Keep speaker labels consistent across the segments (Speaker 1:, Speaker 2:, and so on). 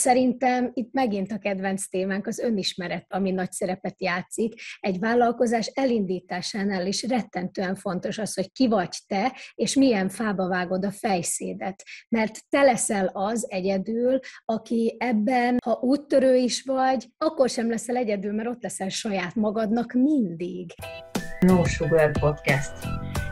Speaker 1: szerintem itt megint a kedvenc témánk az önismeret, ami nagy szerepet játszik. Egy vállalkozás elindításánál is rettentően fontos az, hogy ki vagy te, és milyen fába vágod a fejszédet. Mert te leszel az egyedül, aki ebben, ha úttörő is vagy, akkor sem leszel egyedül, mert ott leszel saját magadnak mindig.
Speaker 2: No Sugar Podcast.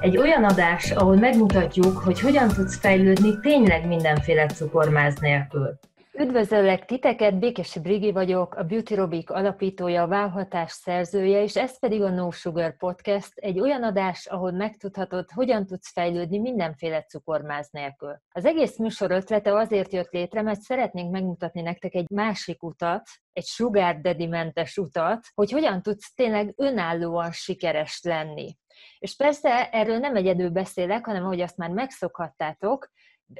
Speaker 2: Egy olyan adás, ahol megmutatjuk, hogy hogyan tudsz fejlődni tényleg mindenféle cukormáz nélkül. Üdvözöllek titeket, Békesi Brigi vagyok, a Beauty Robic alapítója, a válhatás szerzője, és ez pedig a No Sugar Podcast, egy olyan adás, ahol megtudhatod, hogyan tudsz fejlődni mindenféle cukormáz nélkül. Az egész műsor ötlete azért jött létre, mert szeretnénk megmutatni nektek egy másik utat, egy sugar daddy utat, hogy hogyan tudsz tényleg önállóan sikeres lenni. És persze erről nem egyedül beszélek, hanem ahogy azt már megszokhattátok,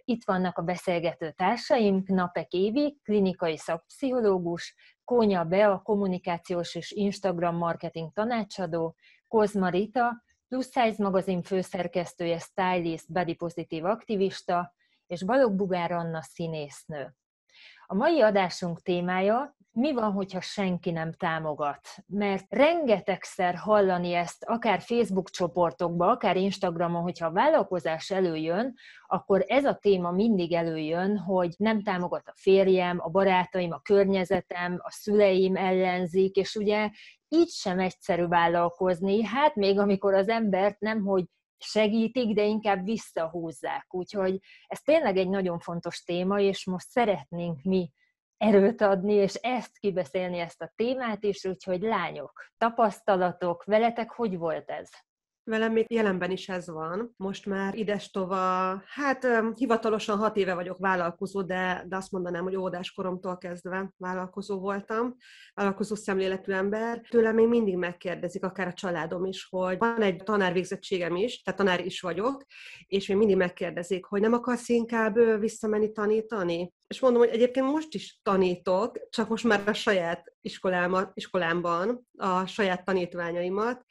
Speaker 2: itt vannak a beszélgető társaim, Napek Évi, klinikai szakpszichológus, Kónya Bea, kommunikációs és Instagram marketing tanácsadó, Kozma Rita, Plus Size magazin főszerkesztője, stylist, body pozitív aktivista, és Balog Bugár Anna színésznő. A mai adásunk témája mi van, hogyha senki nem támogat? Mert rengetegszer hallani ezt, akár Facebook csoportokban, akár Instagramon, hogyha a vállalkozás előjön, akkor ez a téma mindig előjön, hogy nem támogat a férjem, a barátaim, a környezetem, a szüleim ellenzik, és ugye így sem egyszerű vállalkozni, hát még amikor az embert nem, hogy segítik, de inkább visszahúzzák. Úgyhogy ez tényleg egy nagyon fontos téma, és most szeretnénk mi erőt adni, és ezt kibeszélni, ezt a témát is, úgyhogy lányok, tapasztalatok, veletek hogy volt ez?
Speaker 3: Velem még jelenben is ez van. Most már idestova, hát hivatalosan hat éve vagyok vállalkozó, de, de azt mondanám, hogy óvodás koromtól kezdve vállalkozó voltam, vállalkozó szemléletű ember. Tőlem még mindig megkérdezik, akár a családom is, hogy van egy tanárvégzettségem is, tehát tanár is vagyok, és még mindig megkérdezik, hogy nem akarsz inkább visszamenni tanítani? És mondom, hogy egyébként most is tanítok, csak most már a saját iskolámat, iskolámban, a saját tanítványaimat,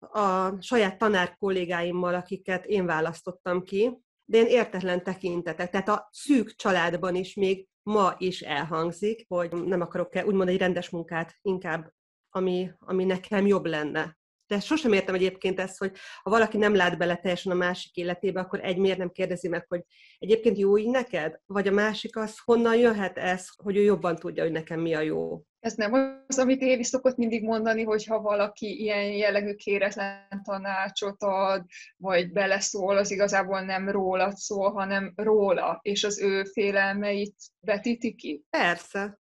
Speaker 3: a saját tanár kollégáimmal, akiket én választottam ki, de én értetlen tekintetek. Tehát a szűk családban is még ma is elhangzik, hogy nem akarok úgymond egy rendes munkát, inkább ami, ami nekem jobb lenne. De sosem értem egyébként ezt, hogy ha valaki nem lát bele teljesen a másik életébe, akkor egy miért nem kérdezi meg, hogy egyébként jó így neked? Vagy a másik az, honnan jöhet ez, hogy ő jobban tudja, hogy nekem mi a jó?
Speaker 4: Ez nem az, amit Évi szokott mindig mondani, hogy ha valaki ilyen jellegű kéretlen tanácsot ad, vagy beleszól, az igazából nem rólad szól, hanem róla, és az ő félelmeit vetíti ki.
Speaker 3: Persze.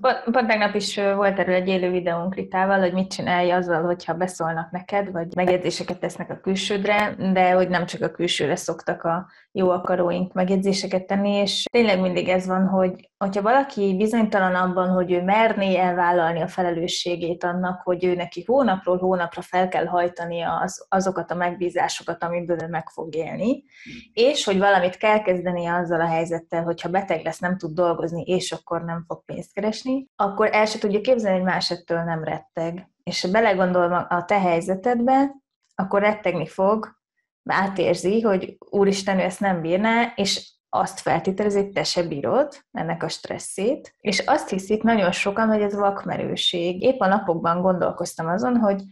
Speaker 5: Pont, pont tegnap is volt erről egy élő videónk Ritával, hogy mit csinálj azzal, hogyha beszólnak neked, vagy megjegyzéseket tesznek a külsődre, de hogy nem csak a külsőre szoktak a jó akaróink megjegyzéseket tenni, és tényleg mindig ez van, hogy hogyha valaki bizonytalan abban, hogy ő merné elvállalni a felelősségét annak, hogy ő neki hónapról hónapra fel kell hajtania az, azokat a megbízásokat, amiből ő meg fog élni, és hogy valamit kell kezdenie azzal a helyzettel, hogyha beteg lesz, nem tud dolgozni, és akkor nem fog pénzt keresni, akkor el se tudja képzelni, hogy más ettől nem retteg. És ha belegondol a te helyzetedbe, akkor rettegni fog, átérzi, hogy úristen, ő ezt nem bírná, és azt feltételezi, hogy te se bírod ennek a stresszét, és azt hiszik nagyon sokan, hogy ez vakmerőség. Épp a napokban gondolkoztam azon, hogy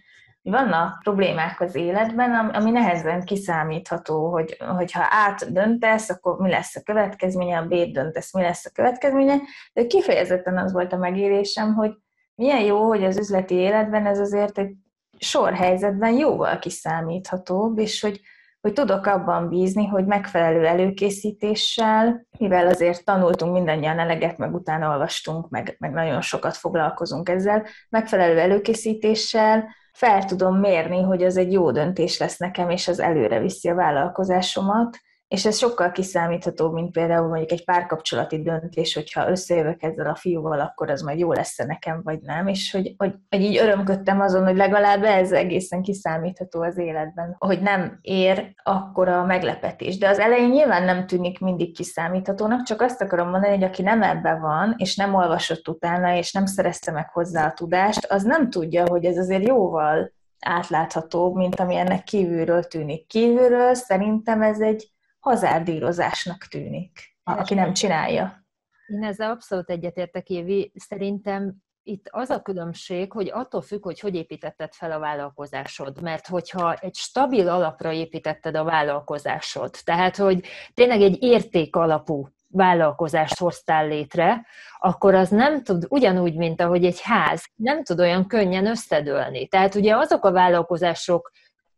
Speaker 5: vannak problémák az életben, ami nehezen kiszámítható, hogy, hogyha át döntesz, akkor mi lesz a következménye, a B döntesz, mi lesz a következménye, de kifejezetten az volt a megélésem, hogy milyen jó, hogy az üzleti életben ez azért egy sor helyzetben jóval kiszámíthatóbb, és hogy hogy tudok abban bízni, hogy megfelelő előkészítéssel, mivel azért tanultunk mindannyian eleget, meg utána olvastunk, meg, meg nagyon sokat foglalkozunk ezzel, megfelelő előkészítéssel fel tudom mérni, hogy az egy jó döntés lesz nekem, és az előre viszi a vállalkozásomat, és ez sokkal kiszámíthatóbb, mint például mondjuk egy párkapcsolati döntés, hogyha összejövök ezzel a fiúval, akkor az majd jó lesz nekem, vagy nem, és hogy, hogy, hogy így örömködtem azon, hogy legalább ez egészen kiszámítható az életben, hogy nem ér akkor a meglepetés. De az elején nyilván nem tűnik mindig kiszámíthatónak, csak azt akarom mondani, hogy aki nem ebbe van, és nem olvasott utána, és nem szerezte meg hozzá a tudást, az nem tudja, hogy ez azért jóval átláthatóbb, mint ami ennek kívülről tűnik. Kívülről szerintem ez egy hazárdírozásnak tűnik, aki nem csinálja.
Speaker 2: Én ezzel abszolút egyetértek, Évi. Szerintem itt az a különbség, hogy attól függ, hogy hogy építetted fel a vállalkozásod. Mert hogyha egy stabil alapra építetted a vállalkozásod, tehát hogy tényleg egy érték alapú vállalkozást hoztál létre, akkor az nem tud, ugyanúgy, mint ahogy egy ház, nem tud olyan könnyen összedőlni. Tehát ugye azok a vállalkozások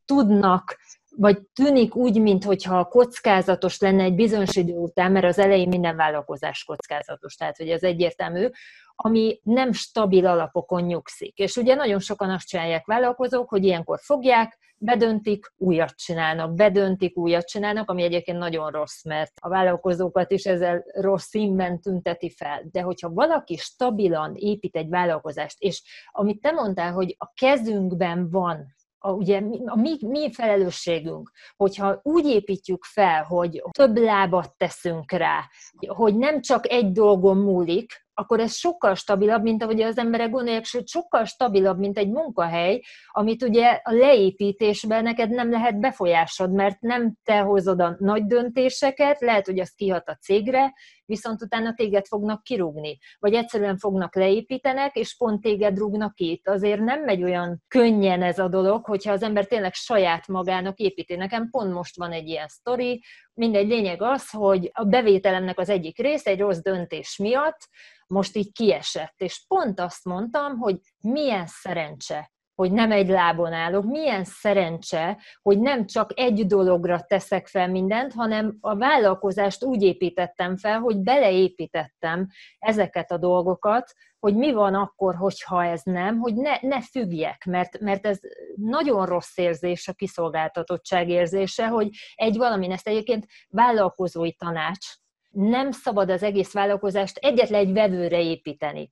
Speaker 2: tudnak vagy tűnik úgy, mintha kockázatos lenne egy bizonyos idő után, mert az elején minden vállalkozás kockázatos, tehát hogy ez egyértelmű, ami nem stabil alapokon nyugszik. És ugye nagyon sokan azt csinálják vállalkozók, hogy ilyenkor fogják, bedöntik, újat csinálnak, bedöntik, újat csinálnak, ami egyébként nagyon rossz, mert a vállalkozókat is ezzel rossz színben tünteti fel. De hogyha valaki stabilan épít egy vállalkozást, és amit te mondtál, hogy a kezünkben van a, ugye a mi, mi felelősségünk, hogyha úgy építjük fel, hogy több lábat teszünk rá, hogy nem csak egy dolgon múlik, akkor ez sokkal stabilabb, mint ahogy az emberek gondolják, sőt sokkal stabilabb, mint egy munkahely, amit ugye a leépítésben neked nem lehet befolyásod, mert nem te hozod a nagy döntéseket, lehet, hogy az kihat a cégre, viszont utána téged fognak kirúgni, vagy egyszerűen fognak leépítenek, és pont téged rúgnak ki. Azért nem megy olyan könnyen ez a dolog, hogyha az ember tényleg saját magának építi. Nekem pont most van egy ilyen sztori, mindegy lényeg az, hogy a bevételemnek az egyik része egy rossz döntés miatt most így kiesett. És pont azt mondtam, hogy milyen szerencse, hogy nem egy lábon állok, milyen szerencse, hogy nem csak egy dologra teszek fel mindent, hanem a vállalkozást úgy építettem fel, hogy beleépítettem ezeket a dolgokat, hogy mi van akkor, hogyha ez nem, hogy ne, ne függjek, mert, mert ez nagyon rossz érzés a kiszolgáltatottság érzése, hogy egy valamin ezt egyébként vállalkozói tanács, nem szabad az egész vállalkozást egyetlen egy vevőre építeni.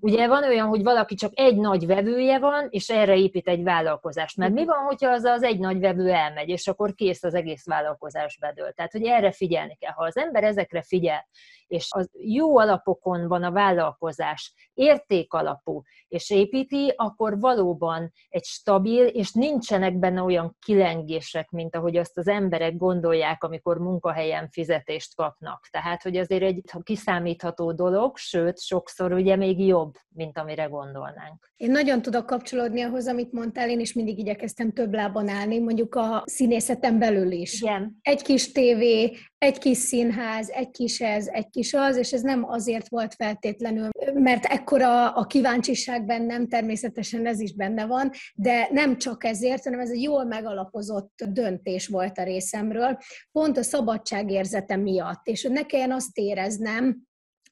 Speaker 2: Ugye van olyan, hogy valaki csak egy nagy vevője van, és erre épít egy vállalkozást. Mert mi van, hogyha az az egy nagy vevő elmegy, és akkor kész az egész vállalkozás bedől. Tehát, hogy erre figyelni kell. Ha az ember ezekre figyel, és az jó alapokon van a vállalkozás, értékalapú, és építi, akkor valóban egy stabil, és nincsenek benne olyan kilengések, mint ahogy azt az emberek gondolják, amikor munkahelyen fizetést kapnak. Tehát, hogy azért egy kiszámítható dolog, sőt, sokszor ugye még jobb, mint amire gondolnánk.
Speaker 1: Én nagyon tudok kapcsolódni ahhoz, amit mondtál, én is mindig igyekeztem több lábon állni, mondjuk a színészeten belül is.
Speaker 2: Igen.
Speaker 1: Egy kis tévé, egy kis színház, egy kis ez, egy kis az, és ez nem azért volt feltétlenül, mert ekkora a kíváncsiság bennem, természetesen ez is benne van, de nem csak ezért, hanem ez egy jól megalapozott döntés volt a részemről, pont a szabadságérzete miatt, és ne kelljen azt éreznem,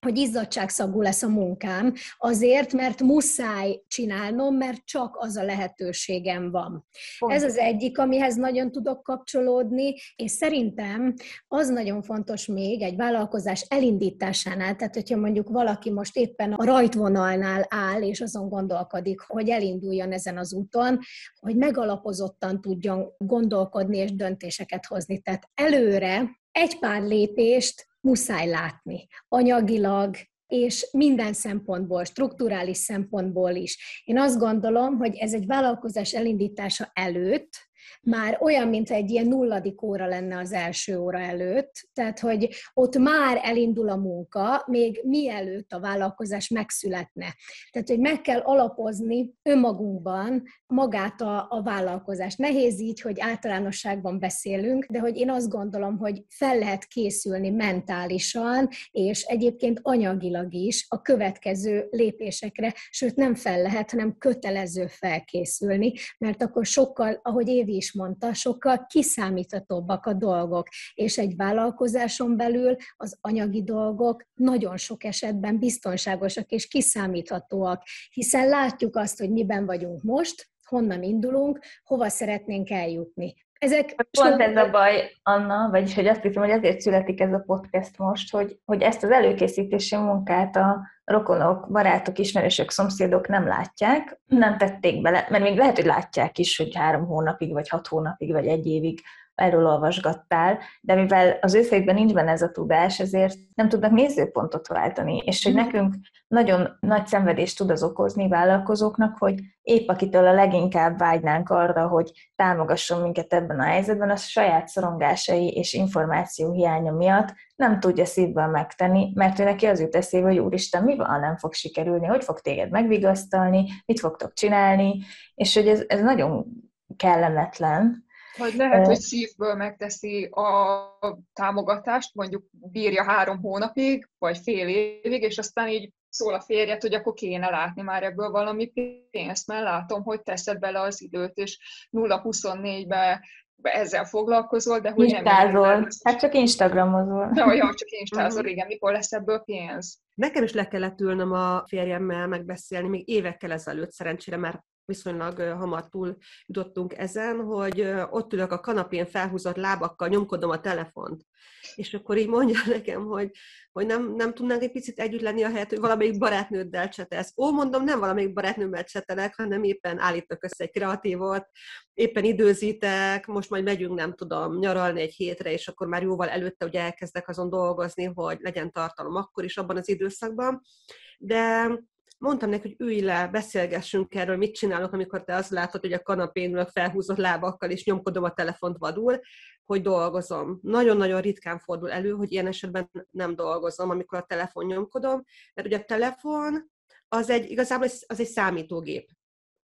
Speaker 1: hogy izzadságszagú lesz a munkám, azért, mert muszáj csinálnom, mert csak az a lehetőségem van. Pont. Ez az egyik, amihez nagyon tudok kapcsolódni, és szerintem az nagyon fontos még egy vállalkozás elindításánál, tehát hogyha mondjuk valaki most éppen a rajtvonalnál áll, és azon gondolkodik, hogy elinduljon ezen az úton, hogy megalapozottan tudjon gondolkodni és döntéseket hozni. Tehát előre egy pár lépést muszáj látni. Anyagilag, és minden szempontból, strukturális szempontból is. Én azt gondolom, hogy ez egy vállalkozás elindítása előtt már olyan, mint egy ilyen nulladik óra lenne az első óra előtt, tehát hogy ott már elindul a munka, még mielőtt a vállalkozás megszületne. Tehát, hogy meg kell alapozni önmagunkban magát a, a vállalkozást. Nehéz így, hogy általánosságban beszélünk, de hogy én azt gondolom, hogy fel lehet készülni mentálisan, és egyébként anyagilag is a következő lépésekre, sőt nem fel lehet, hanem kötelező felkészülni, mert akkor sokkal, ahogy Évi is mondta, sokkal kiszámíthatóbbak a dolgok, és egy vállalkozáson belül az anyagi dolgok nagyon sok esetben biztonságosak és kiszámíthatóak, hiszen látjuk azt, hogy miben vagyunk most, honnan indulunk, hova szeretnénk eljutni.
Speaker 5: Ezek Pont ez a baj, Anna, vagyis hogy azt hiszem, hogy ezért születik ez a podcast most, hogy, hogy ezt az előkészítési munkát a rokonok, barátok, ismerősök, szomszédok nem látják, nem tették bele, mert még lehet, hogy látják is, hogy három hónapig, vagy hat hónapig, vagy egy évig erről olvasgattál, de mivel az ő fejükben nincs benne ez a tudás, ezért nem tudnak nézőpontot váltani, és hogy mhm. nekünk nagyon nagy szenvedést tud az okozni vállalkozóknak, hogy épp akitől a leginkább vágynánk arra, hogy támogasson minket ebben a helyzetben, az saját szorongásai és információ hiánya miatt nem tudja szívből megtenni, mert ő neki az jut eszébe, hogy úristen, mi van, nem fog sikerülni, hogy fog téged megvigasztalni, mit fogtok csinálni, és hogy ez, ez nagyon kellemetlen,
Speaker 4: vagy lehet, hogy szívből megteszi a támogatást, mondjuk bírja három hónapig, vagy fél évig, és aztán így szól a férjet, hogy akkor kéne látni már ebből valami pénzt, mert látom, hogy teszed bele az időt, és 0-24-be ezzel foglalkozol, de hogy
Speaker 5: Instázol. nem... Hát csak Instagramozol.
Speaker 4: Ja, ja csak Instázol, uh-huh. igen, mikor lesz ebből pénz.
Speaker 3: Nekem is le kellett ülnöm a férjemmel megbeszélni, még évekkel ezelőtt szerencsére már viszonylag hamar túl jutottunk ezen, hogy ott ülök a kanapén felhúzott lábakkal, nyomkodom a telefont. És akkor így mondja nekem, hogy, hogy nem, nem tudnánk egy picit együtt lenni a helyet, hogy valamelyik barátnőddel csetelsz. Ó, mondom, nem valamelyik barátnőmmel csetelek, hanem éppen állítok össze egy kreatívot, éppen időzítek, most majd megyünk, nem tudom, nyaralni egy hétre, és akkor már jóval előtte ugye elkezdek azon dolgozni, hogy legyen tartalom akkor is abban az időszakban. De mondtam neki, hogy ülj le, beszélgessünk erről, mit csinálok, amikor te azt látod, hogy a kanapén ülök felhúzott lábakkal, és nyomkodom a telefont vadul, hogy dolgozom. Nagyon-nagyon ritkán fordul elő, hogy ilyen esetben nem dolgozom, amikor a telefon nyomkodom, mert ugye a telefon az egy, igazából az egy számítógép.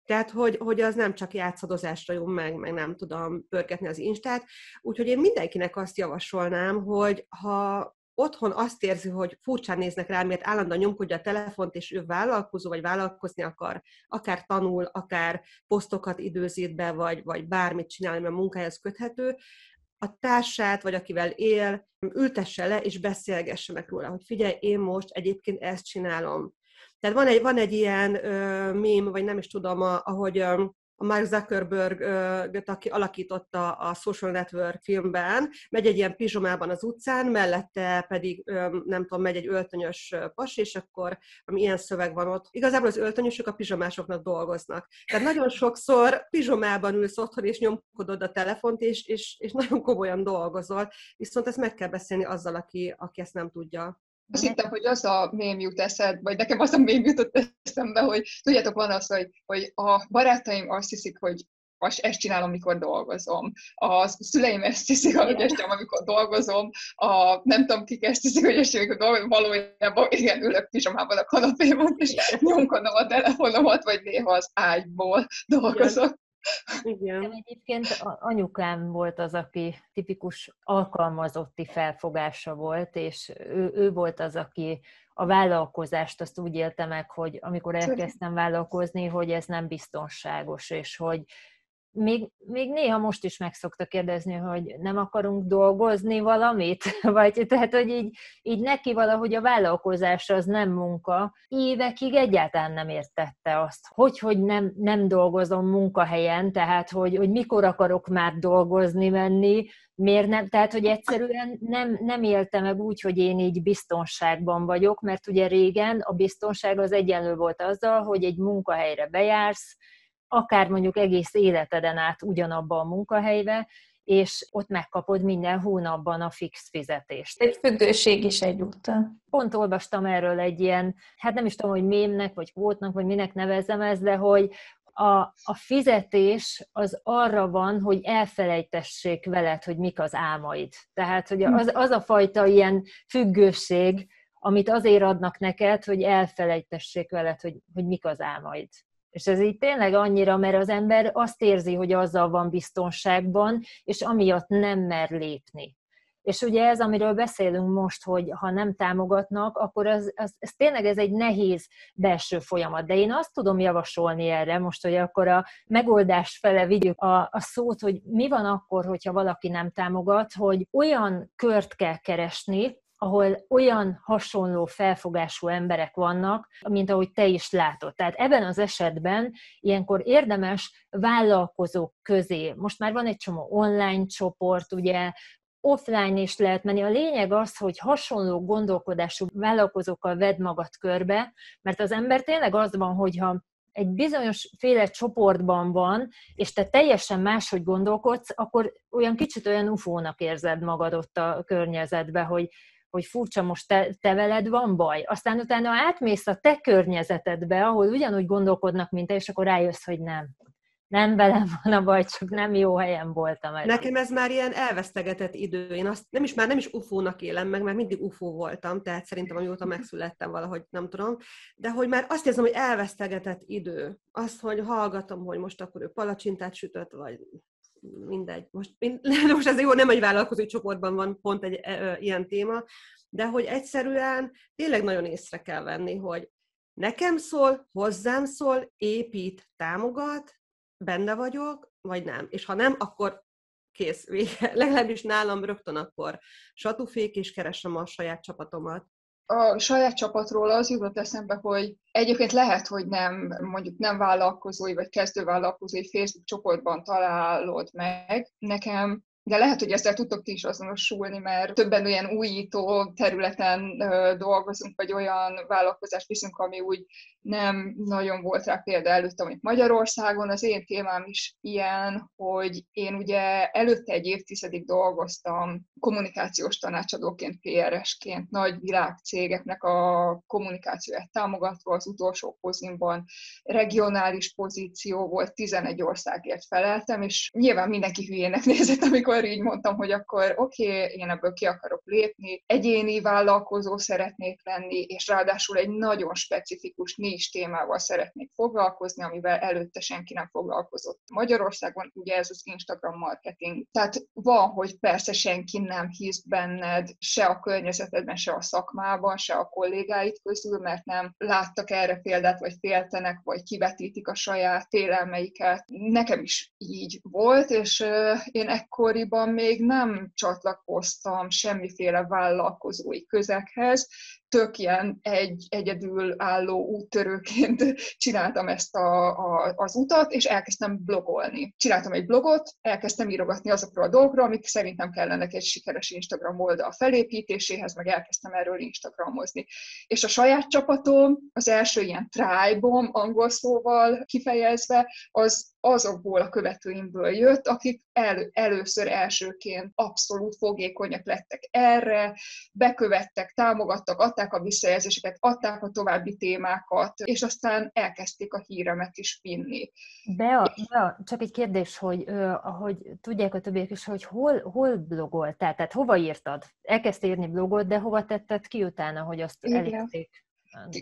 Speaker 3: Tehát, hogy, hogy az nem csak játszadozásra jó, meg, meg nem tudom pörgetni az instát. Úgyhogy én mindenkinek azt javasolnám, hogy ha otthon azt érzi, hogy furcsán néznek rá, mert állandóan nyomkodja a telefont, és ő vállalkozó, vagy vállalkozni akar, akár tanul, akár posztokat időzít be, vagy, vagy bármit csinál, mert a munkájához köthető, a társát, vagy akivel él, ültesse le, és beszélgessenek róla, hogy figyelj, én most egyébként ezt csinálom. Tehát van egy, van egy ilyen ö, mém, vagy nem is tudom, a, ahogy ö, a Mark Zuckerberg, aki alakította a Social Network filmben, megy egy ilyen pizsomában az utcán, mellette pedig, nem tudom, megy egy öltönyös pas, és akkor ami ilyen szöveg van ott. Igazából az öltönyösök a pizsomásoknak dolgoznak. Tehát nagyon sokszor pizsomában ülsz otthon, és nyomkodod a telefont, és, és, és nagyon komolyan dolgozol, viszont ezt meg kell beszélni azzal, aki, aki ezt nem tudja.
Speaker 4: Azt hittem, hogy az a mém jut eszed, vagy nekem az a mém jutott eszembe, hogy tudjátok, van az, hogy, hogy a barátaim azt hiszik, hogy most ezt csinálom, amikor dolgozom. A szüleim ezt hiszik, hogy ezt csinálom, amikor dolgozom. A, nem tudom, kik ezt hiszik, hogy ezt csinálom, amikor dolgozom. Valójában igen, ülök pizsamában a kanapémon, és nyomkodom a telefonomat, vagy néha az ágyból dolgozok.
Speaker 2: Igen. Egyébként anyukám volt az, aki tipikus alkalmazotti felfogása volt, és ő, ő volt az, aki a vállalkozást azt úgy élte meg, hogy amikor elkezdtem vállalkozni, hogy ez nem biztonságos, és hogy még, még néha most is meg szokta kérdezni, hogy nem akarunk dolgozni valamit, vagy tehát, hogy így, így neki valahogy a vállalkozás az nem munka. Évekig egyáltalán nem értette azt, hogy, hogy nem, nem dolgozom munkahelyen, tehát, hogy, hogy mikor akarok már dolgozni menni, miért nem, tehát, hogy egyszerűen nem, nem élte meg úgy, hogy én így biztonságban vagyok, mert ugye régen a biztonság az egyenlő volt azzal, hogy egy munkahelyre bejársz, akár mondjuk egész életeden át ugyanabba a munkahelybe, és ott megkapod minden hónapban a fix fizetést.
Speaker 5: Egy függőség is egyúttal.
Speaker 2: Pont olvastam erről egy ilyen, hát nem is tudom, hogy mémnek, vagy kvótnak, vagy minek nevezem ez, de hogy a, a fizetés az arra van, hogy elfelejtessék veled, hogy mik az álmaid. Tehát, hogy az, az a fajta ilyen függőség, amit azért adnak neked, hogy elfelejtessék veled, hogy, hogy mik az álmaid. És ez így tényleg annyira, mert az ember azt érzi, hogy azzal van biztonságban, és amiatt nem mer lépni. És ugye ez, amiről beszélünk most, hogy ha nem támogatnak, akkor az, az, ez tényleg ez egy nehéz belső folyamat. De én azt tudom javasolni erre most, hogy akkor a megoldás fele vigyük a, a szót, hogy mi van akkor, hogyha valaki nem támogat, hogy olyan kört kell keresni, ahol olyan hasonló felfogású emberek vannak, mint ahogy te is látod. Tehát ebben az esetben ilyenkor érdemes vállalkozók közé, most már van egy csomó online csoport, ugye, offline is lehet menni. A lényeg az, hogy hasonló gondolkodású vállalkozókkal vedd magad körbe, mert az ember tényleg az van, hogyha egy bizonyos féle csoportban van, és te teljesen máshogy gondolkodsz, akkor olyan kicsit olyan ufónak érzed magad ott a környezetbe, hogy, hogy furcsa, most te, te veled van baj. Aztán utána átmész a te környezetedbe, ahol ugyanúgy gondolkodnak, mint te, és akkor rájössz, hogy nem nem velem van a baj, csak nem jó helyen voltam.
Speaker 3: Eddig. Nekem ez már ilyen elvesztegetett idő. Én azt nem is már nem is ufónak élem meg, mert mindig ufó voltam, tehát szerintem amióta megszülettem valahogy, nem tudom, de hogy már azt érzem, hogy elvesztegetett idő. Azt, hogy hallgatom, hogy most akkor ő palacsintát sütött, vagy mindegy. Most, most ez jó, nem egy vállalkozói csoportban van pont egy e, ilyen téma, de hogy egyszerűen tényleg nagyon észre kell venni, hogy nekem szól, hozzám szól, épít, támogat, benne vagyok, vagy nem. És ha nem, akkor kész, vége. Legalábbis nálam rögtön akkor satufék, és keresem a saját csapatomat.
Speaker 4: A saját csapatról az jutott eszembe, hogy egyébként lehet, hogy nem, mondjuk nem vállalkozói vagy kezdővállalkozói Facebook csoportban találod meg. Nekem de lehet, hogy ezzel tudtok ti is azonosulni, mert többen olyan újító területen dolgozunk, vagy olyan vállalkozást viszünk, ami úgy nem nagyon volt rá példa előtte, amit Magyarországon. Az én témám is ilyen, hogy én ugye előtte egy évtizedig dolgoztam kommunikációs tanácsadóként, PRS-ként, nagy világcégeknek a kommunikációját támogatva az utolsó pozimban regionális pozíció volt, 11 országért feleltem, és nyilván mindenki hülyének nézett, amikor így mondtam, hogy akkor oké, okay, én ebből ki akarok lépni, egyéni vállalkozó szeretnék lenni, és ráadásul egy nagyon specifikus is témával szeretnék foglalkozni, amivel előtte senki nem foglalkozott Magyarországon, ugye ez az Instagram marketing. Tehát van, hogy persze senki nem hisz benned, se a környezetedben, se a szakmában, se a kollégáid közül, mert nem láttak erre példát, vagy féltenek, vagy kivetítik a saját félelmeiket. Nekem is így volt, és én ekkoriban még nem csatlakoztam semmiféle vállalkozói közeghez, tök ilyen egy egyedül álló úttörőként csináltam ezt a, a, az utat, és elkezdtem blogolni. Csináltam egy blogot, elkezdtem írogatni azokról a dolgokról, amik szerintem kellenek egy sikeres Instagram oldal felépítéséhez, meg elkezdtem erről Instagramozni. És a saját csapatom, az első ilyen tribe angol szóval kifejezve, az azokból a követőimből jött, akik el, először elsőként abszolút fogékonyak lettek erre, bekövettek, támogattak, adták a visszajelzéseket, adták a további témákat, és aztán elkezdték a híremet is vinni.
Speaker 2: Bea, Bea csak egy kérdés, hogy ahogy tudják a többiek is, hogy hol, hol blogoltál, tehát hova írtad? Elkezdtél írni blogot, de hova tetted ki utána, hogy azt elérték?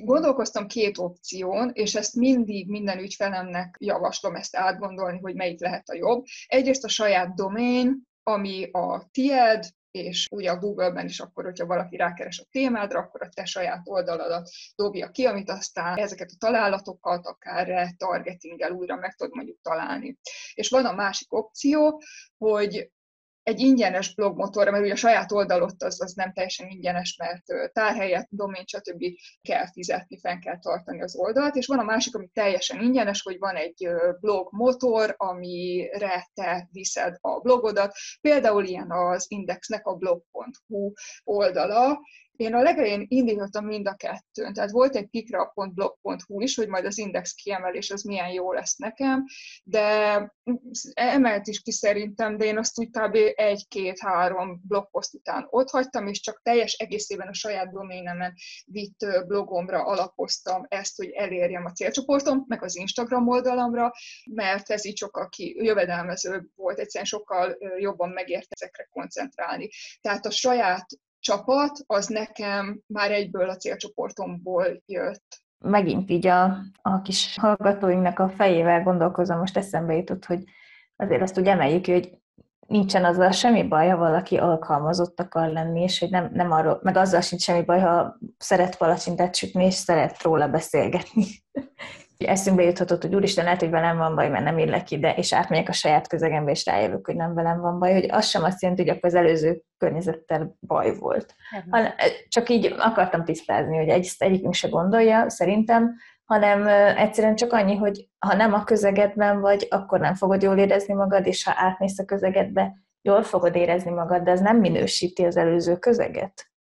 Speaker 4: Gondolkoztam két opción, és ezt mindig minden ügyfelemnek javaslom ezt átgondolni, hogy melyik lehet a jobb. Egyrészt a saját domain, ami a tied, és ugye a Google-ben is akkor, hogyha valaki rákeres a témádra, akkor a te saját oldaladat dobja ki, amit aztán ezeket a találatokat akár targetinggel újra meg tudod mondjuk találni. És van a másik opció, hogy egy ingyenes blogmotorra, mert ugye a saját oldalot az, az nem teljesen ingyenes, mert tárhelyet, domén, stb. kell fizetni, fenn kell tartani az oldalt, és van a másik, ami teljesen ingyenes, hogy van egy blogmotor, amire te viszed a blogodat, például ilyen az Indexnek a blog.hu oldala, én a legelején indítottam mind a kettőn, tehát volt egy pikra.blog.hu is, hogy majd az index kiemelés az milyen jó lesz nekem, de emelt is ki szerintem, de én azt úgy kb. egy-két-három blogpost után ott hagytam, és csak teljes egészében a saját doménemen vitt blogomra alapoztam ezt, hogy elérjem a célcsoportom, meg az Instagram oldalamra, mert ez így sokkal ki, jövedelmezőbb volt, egyszerűen sokkal jobban megérte ezekre koncentrálni. Tehát a saját csapat, az nekem már egyből a célcsoportomból jött.
Speaker 5: Megint így a, a kis hallgatóinknak a fejével gondolkozom, most eszembe jutott, hogy azért azt úgy emeljük, hogy nincsen azzal semmi baj, ha valaki alkalmazott akar lenni, és hogy nem, nem arról, meg azzal sincs semmi baj, ha szeret palacsintát sütni, és szeret róla beszélgetni eszünkbe juthatott, hogy úristen, lehet, hogy velem van baj, mert nem illek ide, és átmegyek a saját közegembe, és rájövök, hogy nem velem van baj, hogy az sem azt jelenti, hogy akkor az előző környezettel baj volt. Hanem, csak így akartam tisztázni, hogy egy, egyikünk se gondolja, szerintem, hanem egyszerűen csak annyi, hogy ha nem a közegedben vagy, akkor nem fogod jól érezni magad, és ha átmész a közegedbe, jól fogod érezni magad, de ez nem minősíti az előző közeget.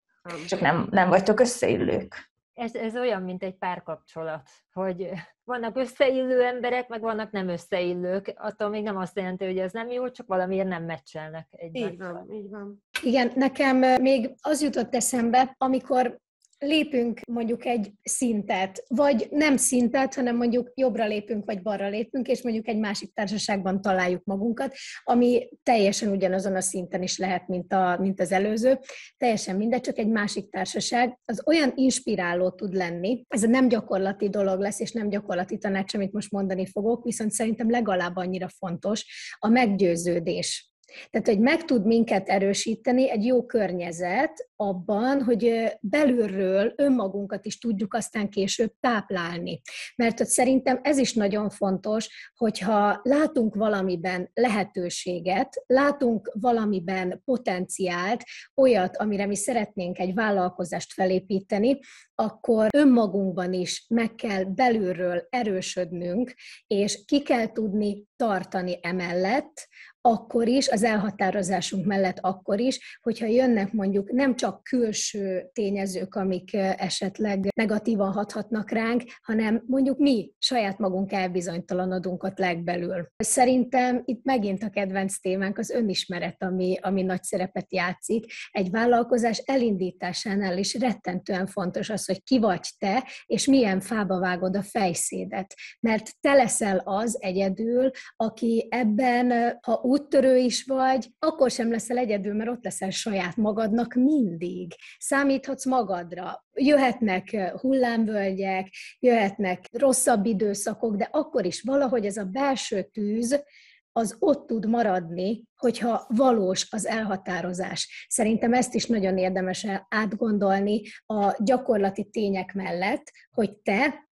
Speaker 5: Csak nem, nem vagytok összeillők.
Speaker 2: Ez, ez olyan, mint egy párkapcsolat, hogy vannak összeillő emberek, meg vannak nem összeillők. Attól még nem azt jelenti, hogy ez nem jó, csak valamiért nem meccselnek
Speaker 3: egymással. Így van, így van.
Speaker 1: Igen, nekem még az jutott eszembe, amikor lépünk mondjuk egy szintet, vagy nem szintet, hanem mondjuk jobbra lépünk, vagy balra lépünk, és mondjuk egy másik társaságban találjuk magunkat, ami teljesen ugyanazon a szinten is lehet, mint, a, mint az előző. Teljesen mindegy, csak egy másik társaság. Az olyan inspiráló tud lenni, ez nem gyakorlati dolog lesz, és nem gyakorlati tanács, amit most mondani fogok, viszont szerintem legalább annyira fontos a meggyőződés tehát, hogy meg tud minket erősíteni egy jó környezet abban, hogy belülről önmagunkat is tudjuk aztán később táplálni. Mert hogy szerintem ez is nagyon fontos, hogyha látunk valamiben lehetőséget, látunk valamiben potenciált, olyat, amire mi szeretnénk egy vállalkozást felépíteni, akkor önmagunkban is meg kell belülről erősödnünk, és ki kell tudni tartani emellett, akkor is, az elhatározásunk mellett akkor is, hogyha jönnek mondjuk nem csak külső tényezők, amik esetleg negatívan hathatnak ránk, hanem mondjuk mi saját magunk elbizonytalanodunk ott legbelül. Szerintem itt megint a kedvenc témánk az önismeret, ami, ami nagy szerepet játszik. Egy vállalkozás elindításánál is rettentően fontos az, hogy ki vagy te, és milyen fába vágod a fejszédet. Mert te leszel az egyedül, aki ebben, ha úttörő is vagy, akkor sem leszel egyedül, mert ott leszel saját magadnak mindig. Számíthatsz magadra. Jöhetnek hullámvölgyek, jöhetnek rosszabb időszakok, de akkor is valahogy ez a belső tűz, az ott tud maradni, hogyha valós az elhatározás. Szerintem ezt is nagyon érdemes átgondolni a gyakorlati tények mellett, hogy te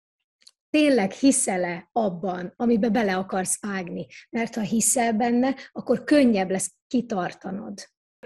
Speaker 1: tényleg hiszel-e abban, amiben bele akarsz vágni. Mert ha hiszel benne, akkor könnyebb lesz kitartanod.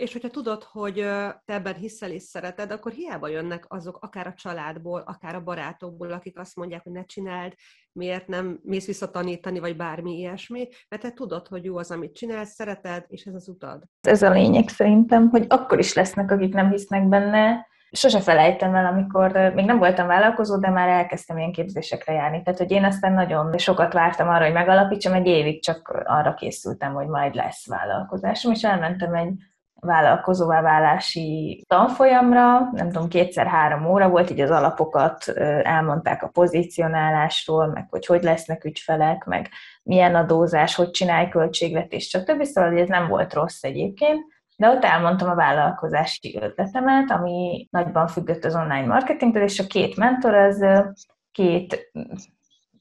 Speaker 3: És hogyha tudod, hogy te ebben hiszel és szereted, akkor hiába jönnek azok akár a családból, akár a barátokból, akik azt mondják, hogy ne csináld, miért nem mész vissza tanítani, vagy bármi ilyesmi, mert te tudod, hogy jó az, amit csinálsz, szereted, és ez az utad.
Speaker 5: Ez a lényeg szerintem, hogy akkor is lesznek, akik nem hisznek benne, sose felejtem el, amikor még nem voltam vállalkozó, de már elkezdtem ilyen képzésekre járni. Tehát, hogy én aztán nagyon sokat vártam arra, hogy megalapítsam, egy évig csak arra készültem, hogy majd lesz vállalkozásom, és elmentem egy vállalkozóvá válási tanfolyamra, nem tudom, kétszer-három óra volt, így az alapokat elmondták a pozícionálásról, meg hogy hogy lesznek ügyfelek, meg milyen adózás, hogy csinálj költségvetést, stb. Szóval ez nem volt rossz egyébként de ott elmondtam a vállalkozási ötletemet, ami nagyban függött az online marketingtől, és a két mentor az két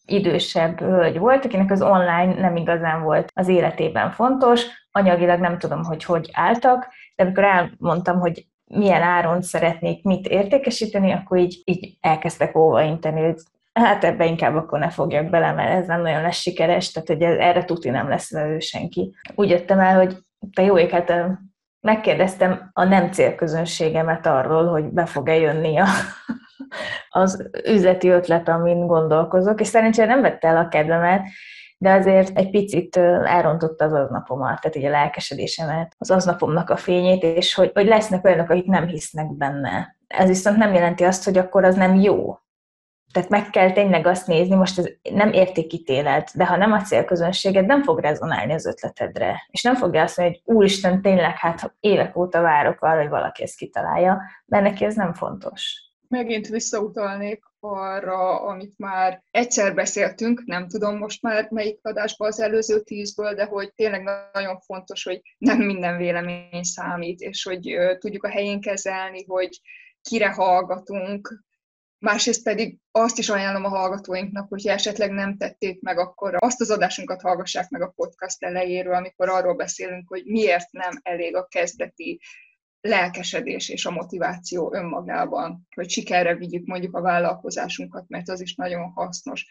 Speaker 5: idősebb hölgy volt, akinek az online nem igazán volt az életében fontos, anyagilag nem tudom, hogy hogy álltak, de amikor elmondtam, hogy milyen áron szeretnék mit értékesíteni, akkor így, így elkezdtek óvainteni, hogy hát ebbe inkább akkor ne fogjak bele, mert ez nem nagyon lesz sikeres, tehát hogy erre tuti nem lesz velő senki. Úgy jöttem el, hogy te jó ég, hát megkérdeztem a nem célközönségemet arról, hogy be fog-e jönni a, az üzleti ötlet, amin gondolkozok, és szerencsére nem vette el a kedvemet, de azért egy picit elrontotta az aznapomat, tehát így a lelkesedésemet, az aznapomnak a fényét, és hogy, hogy lesznek olyanok, akik nem hisznek benne. Ez viszont nem jelenti azt, hogy akkor az nem jó. Tehát meg kell tényleg azt nézni, most ez nem értékítélet, de ha nem a célközönséged, nem fog rezonálni az ötletedre. És nem fogja azt mondani, hogy úristen, tényleg, hát évek óta várok arra, hogy valaki ezt kitalálja, mert neki ez nem fontos.
Speaker 4: Megint visszautalnék arra, amit már egyszer beszéltünk, nem tudom most már melyik adásban az előző tízből, de hogy tényleg nagyon fontos, hogy nem minden vélemény számít, és hogy tudjuk a helyén kezelni, hogy kire hallgatunk, Másrészt pedig azt is ajánlom a hallgatóinknak, hogy esetleg nem tették meg, akkor azt az adásunkat hallgassák meg a podcast elejéről, amikor arról beszélünk, hogy miért nem elég a kezdeti lelkesedés és a motiváció önmagában, hogy sikerre vigyük mondjuk a vállalkozásunkat, mert az is nagyon hasznos.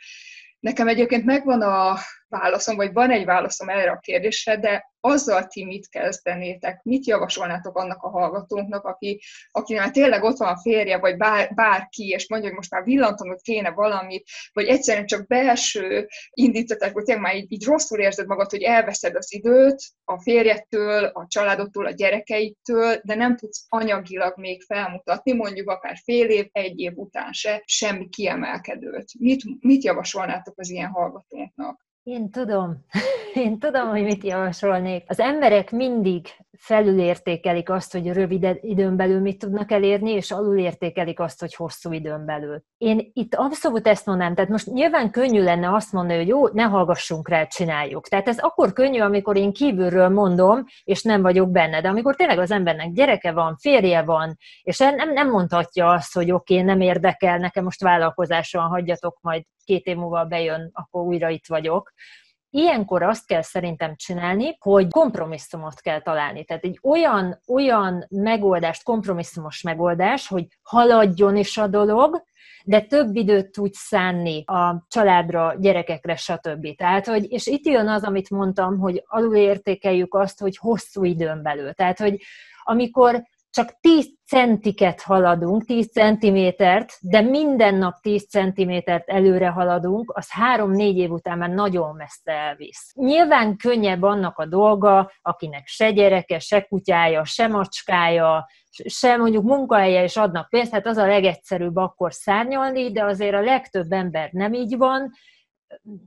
Speaker 4: Nekem egyébként megvan a válaszom, vagy van egy válaszom erre a kérdésre, de azzal ti mit kezdenétek, mit javasolnátok annak a hallgatónknak, aki, aki már tényleg ott van a férje, vagy bár, bárki, és mondja, hogy most már villantanod kéne valamit, vagy egyszerűen csak belső indítatás, vagy tényleg már így, így rosszul érzed magad, hogy elveszed az időt a férjettől, a családodtól, a gyerekeitől, de nem tudsz anyagilag még felmutatni, mondjuk akár fél év, egy év után se, semmi kiemelkedőt. Mit, mit javasolnátok az ilyen hallgatóknak?
Speaker 2: Én tudom, én tudom, hogy mit javasolnék. Az emberek mindig felülértékelik azt, hogy rövid időn belül mit tudnak elérni, és alulértékelik azt, hogy hosszú időn belül. Én itt abszolút ezt mondanám, tehát most nyilván könnyű lenne azt mondani, hogy jó, ne hallgassunk rá, csináljuk. Tehát ez akkor könnyű, amikor én kívülről mondom, és nem vagyok benne, de amikor tényleg az embernek gyereke van, férje van, és nem, nem mondhatja azt, hogy oké, okay, nem érdekel, nekem most vállalkozáson hagyjatok, majd két év múlva bejön, akkor újra itt vagyok. Ilyenkor azt kell szerintem csinálni, hogy kompromisszumot kell találni. Tehát egy olyan, olyan megoldást, kompromisszumos megoldás, hogy haladjon is a dolog, de több időt tudj szánni a családra, gyerekekre, stb. Tehát, hogy, és itt jön az, amit mondtam, hogy alulértékeljük azt, hogy hosszú időn belül. Tehát, hogy amikor csak 10 centiket haladunk, 10 centimétert, de minden nap 10 centimétert előre haladunk, az 3-4 év után már nagyon messze elvisz. Nyilván könnyebb annak a dolga, akinek se gyereke, se kutyája, se macskája, se mondjuk munkahelye is adnak pénzt, hát az a legegyszerűbb akkor szárnyalni, de azért a legtöbb ember nem így van,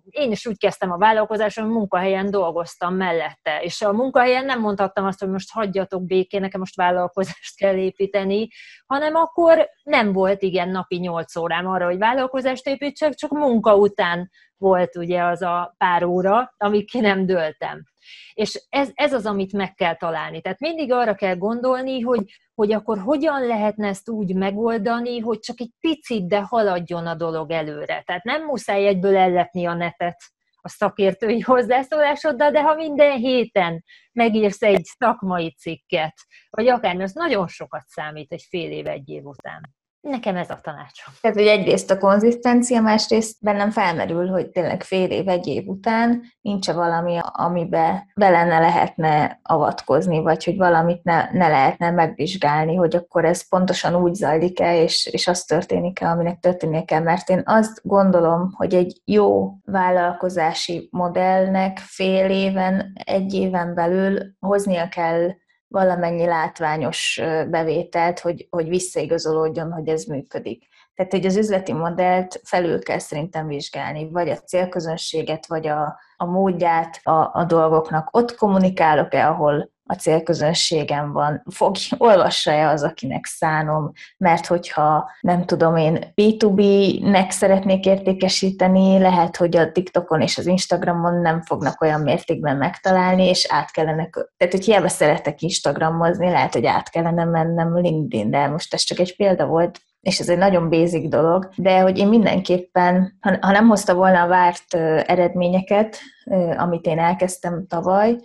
Speaker 2: én is úgy kezdtem a vállalkozáson, munkahelyen dolgoztam mellette, és a munkahelyen nem mondhattam azt, hogy most hagyjatok békén, nekem most vállalkozást kell építeni, hanem akkor nem volt igen napi 8 órám arra, hogy vállalkozást építsek, csak munka után volt ugye az a pár óra, amíg ki nem döltem. És ez, ez az, amit meg kell találni. Tehát mindig arra kell gondolni, hogy, hogy akkor hogyan lehetne ezt úgy megoldani, hogy csak egy picit, de haladjon a dolog előre. Tehát nem muszáj egyből ellepni a netet a szakértői hozzászólásoddal, de ha minden héten megírsz egy szakmai cikket, vagy akár, az nagyon sokat számít egy fél év, egy év után. Nekem ez a tanácsom.
Speaker 5: Tehát, hogy egyrészt a konzisztencia, másrészt bennem felmerül, hogy tényleg fél év, egy év után nincs -e valami, amibe bele ne lehetne avatkozni, vagy hogy valamit ne, ne lehetne megvizsgálni, hogy akkor ez pontosan úgy zajlik-e, és, és az történik-e, aminek történnie kell. Mert én azt gondolom, hogy egy jó vállalkozási modellnek fél éven, egy éven belül hoznia kell valamennyi látványos bevételt, hogy, hogy visszaigazolódjon, hogy ez működik. Tehát, hogy az üzleti modellt felül kell szerintem vizsgálni, vagy a célközönséget, vagy a, a módját a, a dolgoknak. Ott kommunikálok-e, ahol a célközönségem van, fog, olvassa-e az, akinek szánom, mert hogyha nem tudom én B2B-nek szeretnék értékesíteni, lehet, hogy a TikTokon és az Instagramon nem fognak olyan mértékben megtalálni, és át kellene, tehát hogy hiába szeretek Instagramozni, lehet, hogy át kellene mennem LinkedIn-re, most ez csak egy példa volt, és ez egy nagyon basic dolog, de hogy én mindenképpen, ha nem hozta volna a várt eredményeket, amit én elkezdtem tavaly,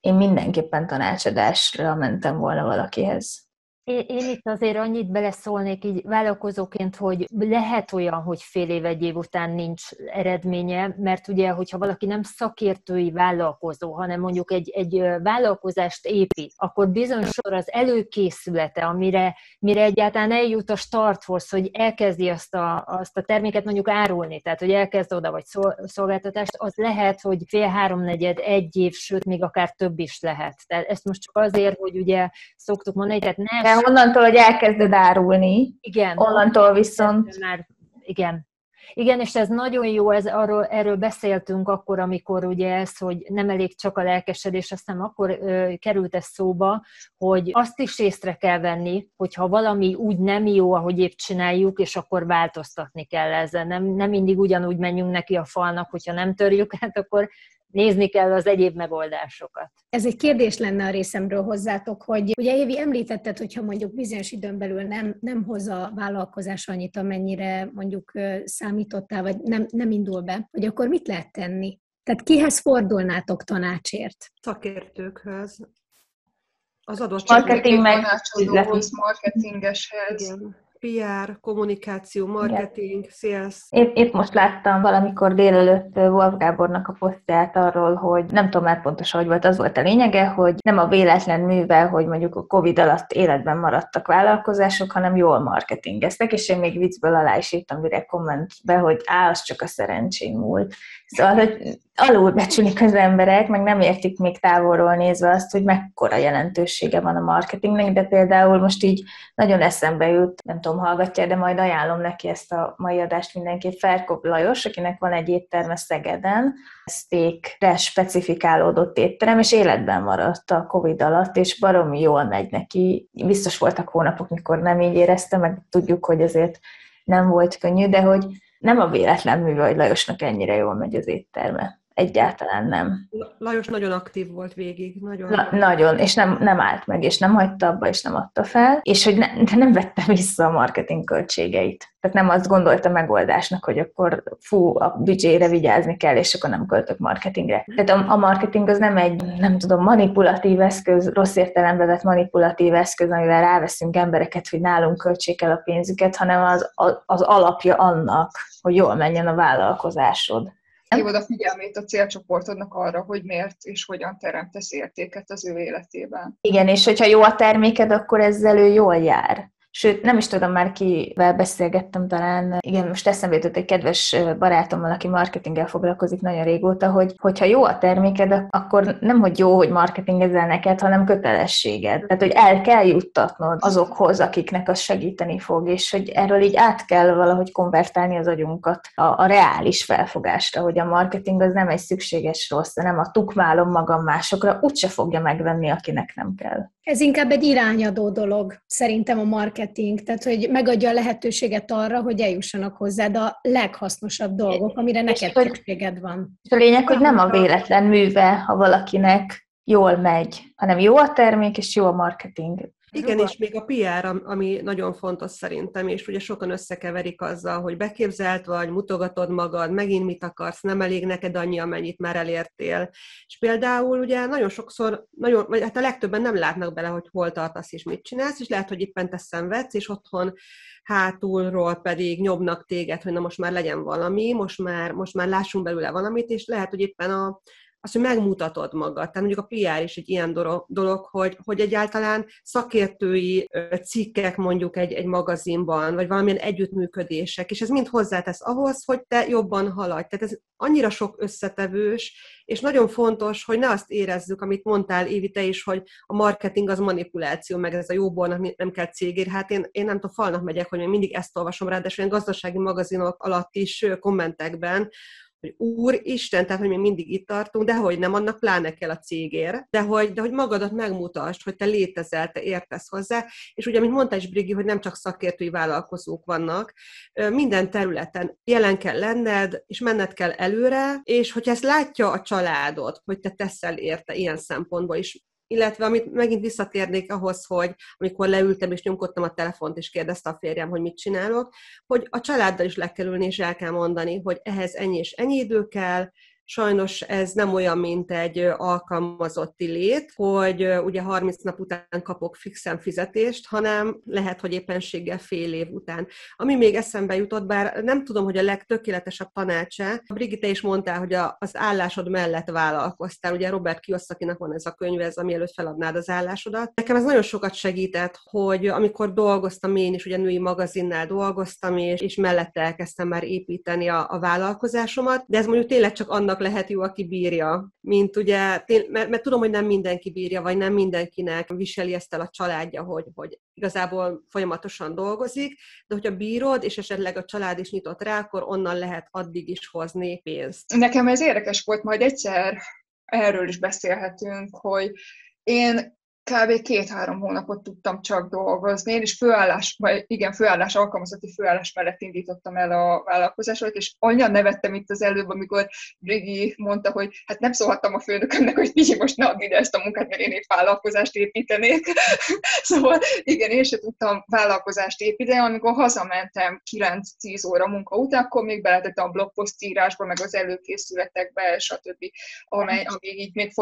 Speaker 5: én mindenképpen tanácsadásra mentem volna valakihez.
Speaker 2: Én, én itt azért annyit beleszólnék így vállalkozóként, hogy lehet olyan, hogy fél év, egy év után nincs eredménye, mert ugye, hogyha valaki nem szakértői vállalkozó, hanem mondjuk egy, egy vállalkozást épít, akkor bizony sor az előkészülete, amire mire egyáltalán eljut a starthoz, hogy elkezdi azt a, azt a terméket mondjuk árulni, tehát hogy elkezd oda vagy szolgáltatást, az lehet, hogy fél háromnegyed, egy év, sőt, még akár több is lehet. Tehát ezt most csak azért, hogy ugye szoktuk mondani, tehát ne
Speaker 5: onnantól, hogy elkezded árulni.
Speaker 2: Igen.
Speaker 5: Onnantól viszont...
Speaker 2: Már, igen. Igen, és ez nagyon jó, ez arról, erről beszéltünk akkor, amikor ugye ez, hogy nem elég csak a lelkesedés, aztán akkor ö, került ez szóba, hogy azt is észre kell venni, hogyha valami úgy nem jó, ahogy épp csináljuk, és akkor változtatni kell ezzel. Nem, nem mindig ugyanúgy menjünk neki a falnak, hogyha nem törjük, hát akkor nézni kell az egyéb megoldásokat.
Speaker 1: Ez egy kérdés lenne a részemről hozzátok, hogy ugye Évi említetted, hogyha mondjuk bizonyos időn belül nem, nem hoz a vállalkozás annyit, amennyire mondjuk számítottál, vagy nem, nem indul be, hogy akkor mit lehet tenni? Tehát kihez fordulnátok tanácsért?
Speaker 3: Szakértőkhöz. Az adott
Speaker 4: marketing meg marketingeshez.
Speaker 3: Igen PR, kommunikáció, marketing, sales.
Speaker 5: Épp, épp most láttam valamikor délelőtt Wolf Gábornak a posztját arról, hogy nem tudom már pontosan, hogy volt, az volt a lényege, hogy nem a véletlen művel, hogy mondjuk a Covid alatt életben maradtak vállalkozások, hanem jól marketingeztek, és én még viccből alá is írtam direkt kommentbe, hogy á, az csak a szerencsém múlt. Szóval, hogy alulbecsülik az emberek, meg nem értik még távolról nézve azt, hogy mekkora jelentősége van a marketingnek, de például most így nagyon eszembe jut, nem tudom, hallgatja, de majd ajánlom neki ezt a mai adást mindenképp, Ferkop Lajos, akinek van egy étterme Szegeden, steakre specifikálódott étterem, és életben maradt a Covid alatt, és baromi jól megy neki. Biztos voltak hónapok, mikor nem így érezte, meg tudjuk, hogy azért nem volt könnyű, de hogy nem a véletlen műve, hogy Lajosnak ennyire jól megy az étterme. Egyáltalán nem.
Speaker 3: Lajos nagyon aktív volt végig. Nagyon.
Speaker 5: Na, nagyon, és nem, nem állt meg, és nem hagyta abba, és nem adta fel, és hogy ne, de nem vette vissza a marketing költségeit. Tehát nem azt gondolta megoldásnak, hogy akkor fú, a büdzsére vigyázni kell, és akkor nem költök marketingre. Tehát a, a marketing az nem egy, nem tudom, manipulatív eszköz, rossz értelembe vett manipulatív eszköz, amivel ráveszünk embereket, hogy nálunk költsék el a pénzüket, hanem az, az alapja annak, hogy jól menjen a vállalkozásod
Speaker 4: hívod a figyelmét a célcsoportodnak arra, hogy miért és hogyan teremtesz értéket az ő életében.
Speaker 5: Igen, és hogyha jó a terméked, akkor ezzel ő jól jár. Sőt, nem is tudom már kivel beszélgettem talán. Igen, most eszembe jutott egy kedves barátommal, aki marketinggel foglalkozik nagyon régóta, hogy hogyha jó a terméked, akkor nem, hogy jó, hogy marketingezel neked, hanem kötelességed. Tehát, hogy el kell juttatnod azokhoz, akiknek az segíteni fog, és hogy erről így át kell valahogy konvertálni az agyunkat a, a reális felfogásra, hogy a marketing az nem egy szükséges rossz, nem a tukmálom magam másokra, úgyse fogja megvenni, akinek nem kell.
Speaker 1: Ez inkább egy irányadó dolog, szerintem a marketing, tehát hogy megadja a lehetőséget arra, hogy eljussanak hozzád a leghasznosabb dolgok, amire neked hogy, szükséged van.
Speaker 5: És a lényeg, hogy nem a véletlen műve, ha valakinek jól megy, hanem jó a termék és jó a marketing.
Speaker 3: Igen, és még a PR, ami nagyon fontos szerintem, és ugye sokan összekeverik azzal, hogy beképzelt vagy, mutogatod magad, megint mit akarsz, nem elég neked annyi, amennyit már elértél. És például ugye nagyon sokszor, nagyon, vagy hát a legtöbben nem látnak bele, hogy hol tartasz és mit csinálsz, és lehet, hogy éppen te szenvedsz, és otthon hátulról pedig nyomnak téged, hogy na most már legyen valami, most már, most már lássunk belőle valamit, és lehet, hogy éppen a, az, hogy megmutatod magad. Tehát mondjuk a PR is egy ilyen dolog, hogy, hogy egyáltalán szakértői cikkek mondjuk egy, egy magazinban, vagy valamilyen együttműködések, és ez mind hozzátesz ahhoz, hogy te jobban haladj. Tehát ez annyira sok összetevős, és nagyon fontos, hogy ne azt érezzük, amit mondtál, Évi, te is, hogy a marketing az manipuláció, meg ez a jóbornak nem kell cégér. Hát én, én nem tudom, falnak megyek, hogy még mindig ezt olvasom rá, de gazdasági magazinok alatt is kommentekben, hogy Úristen, tehát, hogy még mindig itt tartunk, de hogy nem, annak pláne kell a cégér, de hogy, de hogy magadat megmutasd, hogy te létezel, te értesz hozzá, és ugye, mint mondta is Brigi, hogy nem csak szakértői vállalkozók vannak, minden területen jelen kell lenned, és menned kell előre, és hogyha ezt látja a családod, hogy te teszel érte ilyen szempontból is, illetve amit megint visszatérnék ahhoz, hogy amikor leültem és nyomkodtam a telefont, és kérdezte a férjem, hogy mit csinálok, hogy a családdal is le kell ülni, és el kell mondani, hogy ehhez ennyi és ennyi idő kell, Sajnos ez nem olyan, mint egy alkalmazotti lét, hogy ugye 30 nap után kapok fixen fizetést, hanem lehet, hogy éppenséggel fél év után. Ami még eszembe jutott, bár nem tudom, hogy a legtökéletesebb tanácsa, Brigitte is mondta, hogy a, az állásod mellett vállalkoztál. Ugye Robert Kiyosakinak van ez a könyve, ez, ami előtt feladnád az állásodat. Nekem ez nagyon sokat segített, hogy amikor dolgoztam én is, ugye női magazinnál dolgoztam, és, és mellette elkezdtem már építeni a, a vállalkozásomat, de ez mondjuk tényleg csak annak lehet jó, aki bírja, mint ugye, mert, mert tudom, hogy nem mindenki bírja, vagy nem mindenkinek viseli ezt el a családja, hogy, hogy igazából folyamatosan dolgozik, de hogyha bírod, és esetleg a család is nyitott rá, akkor onnan lehet addig is hozni pénzt.
Speaker 4: Nekem ez érdekes volt, majd egyszer erről is beszélhetünk, hogy én kb. két-három hónapot tudtam csak dolgozni. Én is főállás, vagy igen, főállás, alkalmazotti főállás mellett indítottam el a vállalkozásomat, és annyian nevettem itt az előbb, amikor Brigi mondta, hogy hát nem szólhattam a főnökömnek, hogy figyelj, most ne add ide ezt a munkát, mert én egy vállalkozást építenék. szóval igen, én sem tudtam vállalkozást építeni, amikor hazamentem 9-10 óra munka után, akkor még beletettem a blogpost írásba, meg az előkészületekbe, stb., amely, amíg így még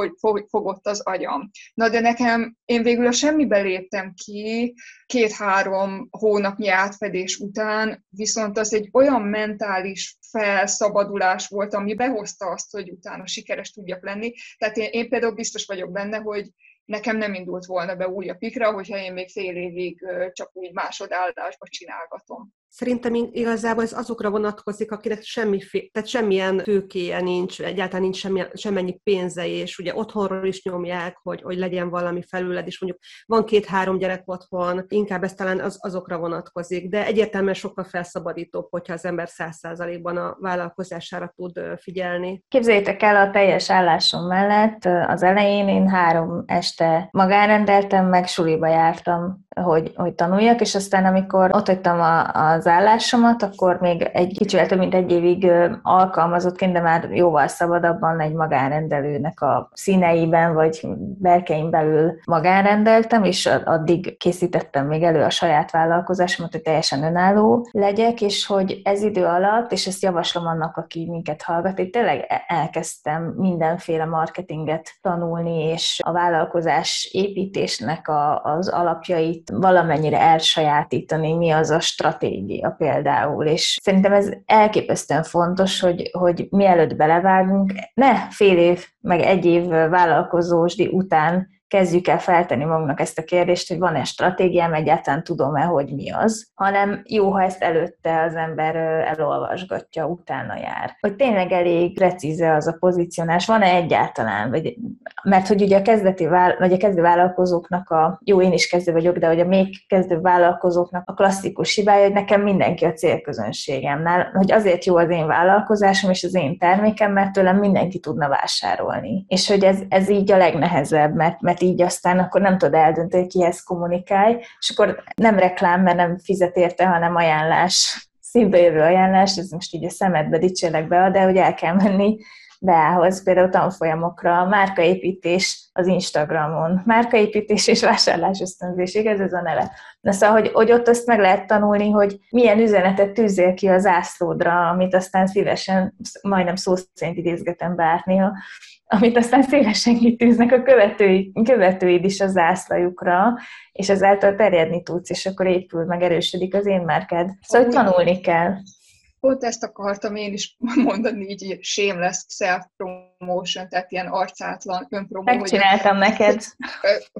Speaker 4: fogott az agyam. Na de nekem én végül a semmibe léptem ki két-három hónapnyi átfedés után, viszont az egy olyan mentális felszabadulás volt, ami behozta azt, hogy utána sikeres tudjak lenni. Tehát én, én például biztos vagyok benne, hogy nekem nem indult volna be új a pikra, hogyha én még fél évig csak úgy másodállásba csinálgatom.
Speaker 3: Szerintem igazából ez azokra vonatkozik, akinek semmi, tehát semmilyen tőkéje nincs, egyáltalán nincs semmi, semmennyi pénze, és ugye otthonról is nyomják, hogy, hogy legyen valami felüled, és mondjuk van két-három gyerek otthon, inkább ez talán az, azokra vonatkozik, de egyértelműen sokkal felszabadítóbb, hogyha az ember száz százalékban a vállalkozására tud figyelni.
Speaker 5: Képzeljétek el a teljes állásom mellett, az elején én három este magánrendeltem, meg suliba jártam, hogy, hogy tanuljak, és aztán amikor ott hagytam a, az állásomat, akkor még egy kicsivel több mint egy évig alkalmazottként, de már jóval szabadabban egy magánrendelőnek a színeiben, vagy berkeim belül magánrendeltem, és addig készítettem még elő a saját vállalkozásomat, hogy teljesen önálló legyek, és hogy ez idő alatt, és ezt javaslom annak, aki minket hallgat, hogy tényleg e-, elkezdtem mindenféle marketinget tanulni, és a vállalkozás építésnek a, az alapjait valamennyire elsajátítani, mi az a stratégia például, és szerintem ez elképesztően fontos, hogy, hogy mielőtt belevágunk, ne fél év, meg egy év vállalkozósdi után kezdjük el feltenni magunknak ezt a kérdést, hogy van-e stratégiám, egyáltalán tudom-e, hogy mi az, hanem jó, ha ezt előtte az ember elolvasgatja, utána jár. Hogy tényleg elég precíze az a pozicionás, van-e egyáltalán, vagy, mert hogy ugye a kezdeti vagy a kezdő vállalkozóknak a, jó, én is kezdő vagyok, de hogy a még kezdő vállalkozóknak a klasszikus hibája, hogy nekem mindenki a célközönségemnál, hogy azért jó az én vállalkozásom és az én termékem, mert tőlem mindenki tudna vásárolni. És hogy ez, ez így a legnehezebb, mert, mert mert így aztán akkor nem tudod eldönteni, hogy kihez kommunikálj, és akkor nem reklám, mert nem fizet érte, hanem ajánlás, szívbe jövő ajánlás, ez most így a szemedbe dicsérlek be, de hogy el kell menni beához, például tanfolyamokra, márkaépítés az Instagramon, márkaépítés és vásárlás ösztönzés, igaz ez a neve. De szóval, hogy, hogy ott azt meg lehet tanulni, hogy milyen üzenetet tűzél ki az ászlódra, amit aztán szívesen, majdnem szó szerint idézgetem bárnéha, amit aztán szélesen kitűznek a követői, követőid is a zászlajukra, és ezáltal terjedni tudsz, és akkor épül, meg erősödik az én márkád. Szóval tanulni kell.
Speaker 4: Pont ezt akartam én is mondani, így shameless self-promotion, tehát ilyen arcátlan önpromó.
Speaker 5: Megcsináltam hogy, neked.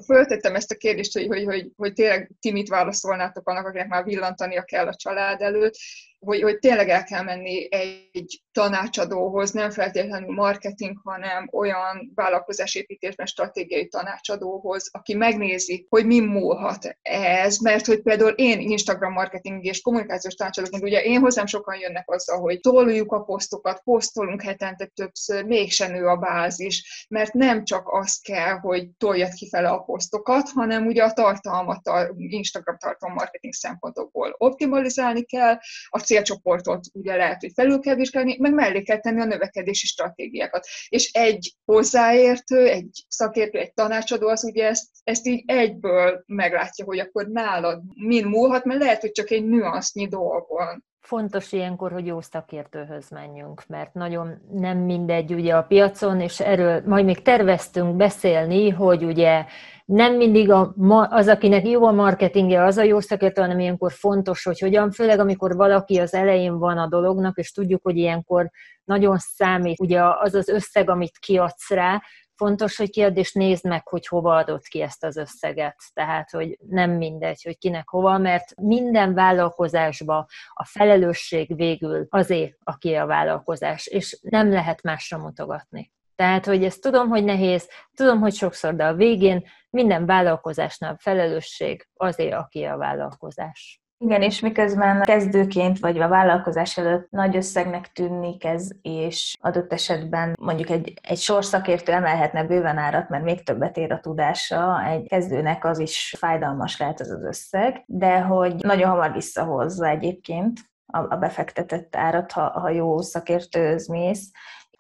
Speaker 4: Föltettem ezt a kérdést, hogy, hogy, hogy, hogy tényleg ti mit válaszolnátok annak, akinek már villantania kell a család előtt, hogy, hogy tényleg el kell menni egy tanácsadóhoz, nem feltétlenül marketing, hanem olyan vállalkozásépítésben stratégiai tanácsadóhoz, aki megnézi, hogy mi múlhat ez, mert hogy például én Instagram marketing és kommunikációs tanácsadóként, ugye én hozzám sokan jönnek azzal, hogy toljuk a posztokat, posztolunk hetente többször, mégsem nő a bázis, mert nem csak az kell, hogy toljad kifele a posztokat, hanem ugye a tartalmat a Instagram tartalom marketing szempontokból optimalizálni kell, a célcsoportot ugye lehet, hogy felül kell vizsgálni, meg mellé kell tenni a növekedési stratégiákat. És egy hozzáértő, egy szakértő, egy tanácsadó az ugye ezt, ezt így egyből meglátja, hogy akkor nálad min múlhat, mert lehet, hogy csak egy nüansznyi dolgon
Speaker 2: Fontos ilyenkor, hogy jó szakértőhöz menjünk, mert nagyon nem mindegy ugye a piacon, és erről majd még terveztünk beszélni, hogy ugye nem mindig a, az, akinek jó a marketingje, az a jó szakértő, hanem ilyenkor fontos, hogy hogyan, főleg amikor valaki az elején van a dolognak, és tudjuk, hogy ilyenkor nagyon számít ugye az az összeg, amit kiadsz rá, fontos, hogy kiad és nézd meg, hogy hova adott ki ezt az összeget. Tehát, hogy nem mindegy, hogy kinek hova, mert minden vállalkozásba a felelősség végül azért, aki a vállalkozás, és nem lehet másra mutogatni. Tehát, hogy ezt tudom, hogy nehéz, tudom, hogy sokszor, de a végén minden vállalkozásnál felelősség azért, aki a vállalkozás.
Speaker 5: Igen, és miközben kezdőként vagy a vállalkozás előtt nagy összegnek tűnik ez, és adott esetben mondjuk egy, egy sorszakértő emelhetne bőven árat, mert még többet ér a tudása, egy kezdőnek az is fájdalmas lehet ez az összeg, de hogy nagyon hamar visszahozza egyébként a, a befektetett árat, ha, ha jó szakértőhöz mész,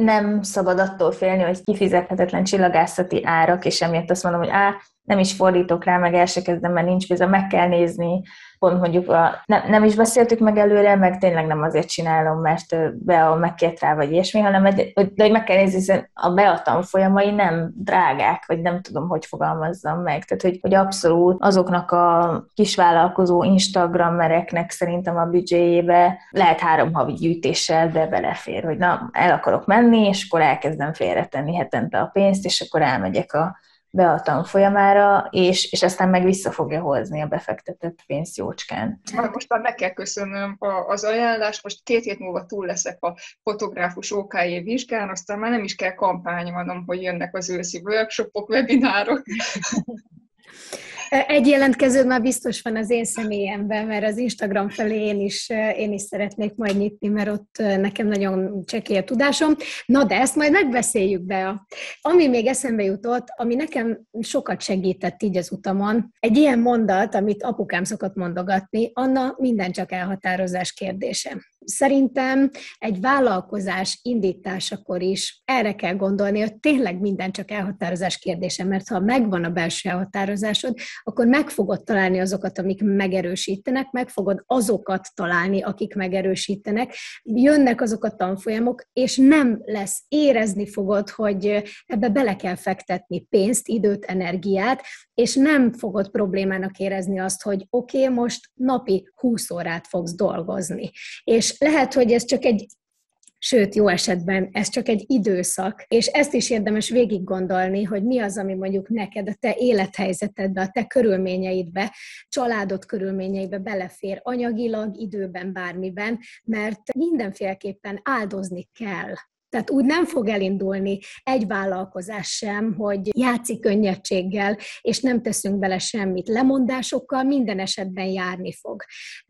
Speaker 5: nem szabad attól félni, hogy kifizethetetlen csillagászati árak, és emiatt azt mondom, hogy á, nem is fordítok rá, meg el se kezdem, mert nincs bizony, meg kell nézni, pont mondjuk a, nem, nem is beszéltük meg előre, meg tényleg nem azért csinálom, mert a megkért rá, vagy ilyesmi, hanem egy, de hogy meg kell nézni, hiszen a BEA tanfolyamai nem drágák, vagy nem tudom, hogy fogalmazzam meg. Tehát, hogy, hogy abszolút azoknak a kisvállalkozó Instagrammereknek szerintem a büdzséjébe lehet három havi gyűjtéssel, de belefér, hogy na, el akarok menni, és akkor elkezdem félretenni hetente a pénzt, és akkor elmegyek a be a tanfolyamára, és, és aztán meg vissza fogja hozni a befektetett pénzt jócskán.
Speaker 4: Most már meg kell köszönnöm az ajánlást, most két hét múlva túl leszek a fotográfus OKJ vizsgán, aztán már nem is kell kampányolnom, hogy jönnek az őszi workshopok, webinárok.
Speaker 1: Egy jelentkező már biztos van az én személyemben, mert az Instagram felé én is, én is szeretnék majd nyitni, mert ott nekem nagyon csekély a tudásom. Na, de ezt majd megbeszéljük be. Ami még eszembe jutott, ami nekem sokat segített így az utamon, egy ilyen mondat, amit apukám szokott mondogatni, Anna, minden csak elhatározás kérdése. Szerintem egy vállalkozás indításakor is erre kell gondolni, hogy tényleg minden csak elhatározás kérdése, mert ha megvan a belső elhatározásod, akkor meg fogod találni azokat, amik megerősítenek, meg fogod azokat találni, akik megerősítenek, jönnek azok a tanfolyamok, és nem lesz, érezni fogod, hogy ebbe bele kell fektetni pénzt, időt, energiát, és nem fogod problémának érezni azt, hogy oké, okay, most napi 20 órát fogsz dolgozni. És lehet, hogy ez csak egy Sőt, jó esetben ez csak egy időszak, és ezt is érdemes végig gondolni, hogy mi az, ami mondjuk neked a te élethelyzetedbe, a te körülményeidbe, családod körülményeibe belefér anyagilag, időben, bármiben, mert mindenféleképpen áldozni kell tehát úgy nem fog elindulni egy vállalkozás sem, hogy játszik könnyedséggel, és nem teszünk bele semmit. Lemondásokkal minden esetben járni fog.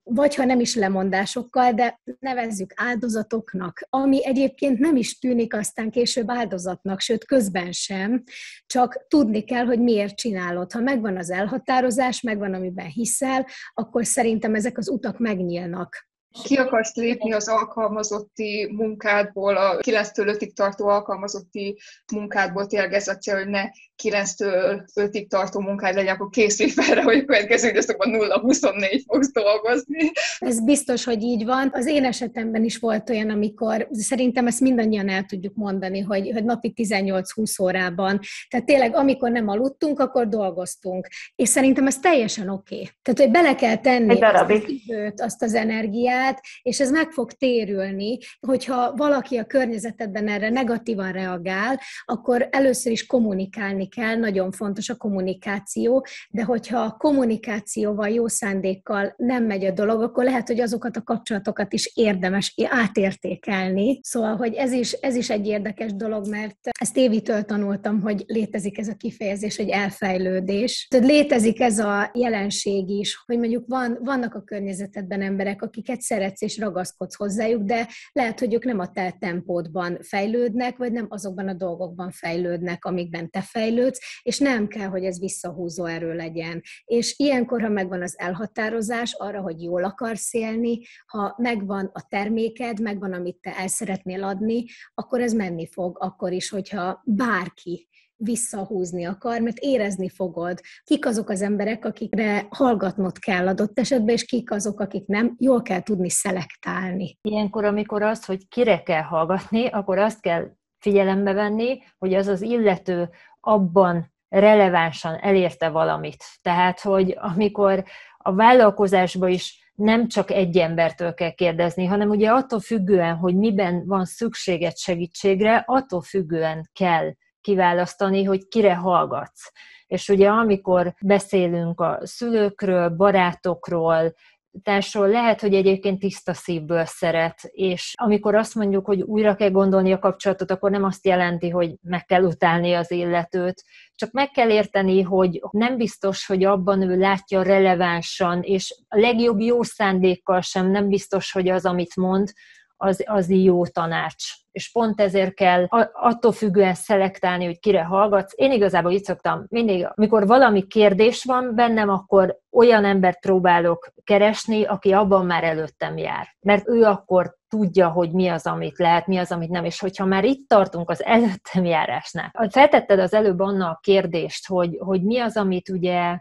Speaker 1: Vagy ha nem is lemondásokkal, de nevezzük áldozatoknak, ami egyébként nem is tűnik aztán később áldozatnak, sőt közben sem, csak tudni kell, hogy miért csinálod. Ha megvan az elhatározás, megvan, amiben hiszel, akkor szerintem ezek az utak megnyílnak
Speaker 4: ki akarsz lépni az alkalmazotti munkádból, a 9-től 5-ig tartó alkalmazotti munkádból, tényleg ez a cél, hogy ne 9-től 5-ig tartó munkád legyen, akkor készülj fel hogy a következő időszakban 0-24 fogsz dolgozni.
Speaker 1: Ez biztos, hogy így van. Az én esetemben is volt olyan, amikor szerintem ezt mindannyian el tudjuk mondani, hogy, hogy napi 18-20 órában. Tehát tényleg, amikor nem aludtunk, akkor dolgoztunk. És szerintem ez teljesen oké. Okay. Tehát, hogy bele kell tenni azt az időt, azt az energiát, és ez meg fog térülni, hogyha valaki a környezetedben erre negatívan reagál, akkor először is kommunikálni kell, nagyon fontos a kommunikáció, de hogyha a kommunikációval, jó szándékkal nem megy a dolog, akkor lehet, hogy azokat a kapcsolatokat is érdemes átértékelni. Szóval, hogy ez is, ez is egy érdekes dolog, mert ezt Évitől tanultam, hogy létezik ez a kifejezés, hogy elfejlődés. Tehát létezik ez a jelenség is, hogy mondjuk van, vannak a környezetedben emberek, akiket szeretsz és ragaszkodsz hozzájuk, de lehet, hogy ők nem a te tempódban fejlődnek, vagy nem azokban a dolgokban fejlődnek, amikben te fejlődsz, és nem kell, hogy ez visszahúzó erő legyen. És ilyenkor, ha megvan az elhatározás arra, hogy jól akarsz élni, ha megvan a terméked, megvan, amit te el szeretnél adni, akkor ez menni fog, akkor is, hogyha bárki visszahúzni akar, mert érezni fogod, kik azok az emberek, akikre hallgatnod kell adott esetben, és kik azok, akik nem, jól kell tudni szelektálni.
Speaker 2: Ilyenkor, amikor az, hogy kire kell hallgatni, akkor azt kell figyelembe venni, hogy az az illető abban relevánsan elérte valamit. Tehát, hogy amikor a vállalkozásba is nem csak egy embertől kell kérdezni, hanem ugye attól függően, hogy miben van szükséged segítségre, attól függően kell kiválasztani, hogy kire hallgatsz. És ugye amikor beszélünk a szülőkről, barátokról, társról lehet, hogy egyébként tiszta szívből szeret, és amikor azt mondjuk, hogy újra kell gondolni a kapcsolatot, akkor nem azt jelenti, hogy meg kell utálni az illetőt, csak meg kell érteni, hogy nem biztos, hogy abban ő látja relevánsan, és a legjobb jó szándékkal sem nem biztos, hogy az, amit mond, az, az jó tanács. És pont ezért kell attól függően szelektálni, hogy kire hallgatsz. Én igazából így szoktam, mindig, amikor valami kérdés van bennem, akkor olyan embert próbálok keresni, aki abban már előttem jár. Mert ő akkor tudja, hogy mi az, amit lehet, mi az, amit nem. És hogyha már itt tartunk az előttem járásnál, feltetted az előbb annak a kérdést, hogy, hogy mi az, amit ugye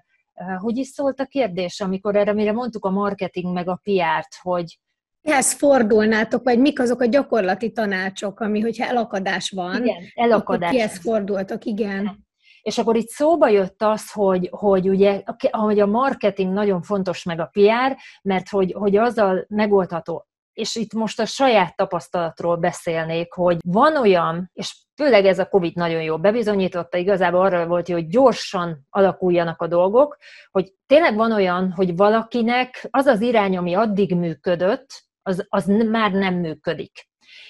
Speaker 2: hogy is szólt a kérdés, amikor erre mire mondtuk a marketing meg a PR-t, hogy
Speaker 1: Mihez fordulnátok, vagy mik azok a gyakorlati tanácsok, ami, hogyha elakadás van,
Speaker 2: igen, elakadás.
Speaker 1: kihez fordultok, igen.
Speaker 2: És akkor itt szóba jött az, hogy, hogy ugye, hogy a marketing nagyon fontos meg a PR, mert hogy, hogy azzal megoldható és itt most a saját tapasztalatról beszélnék, hogy van olyan, és főleg ez a COVID nagyon jó bebizonyította, igazából arra volt, hogy gyorsan alakuljanak a dolgok, hogy tényleg van olyan, hogy valakinek az az irány, ami addig működött, az, az már nem működik.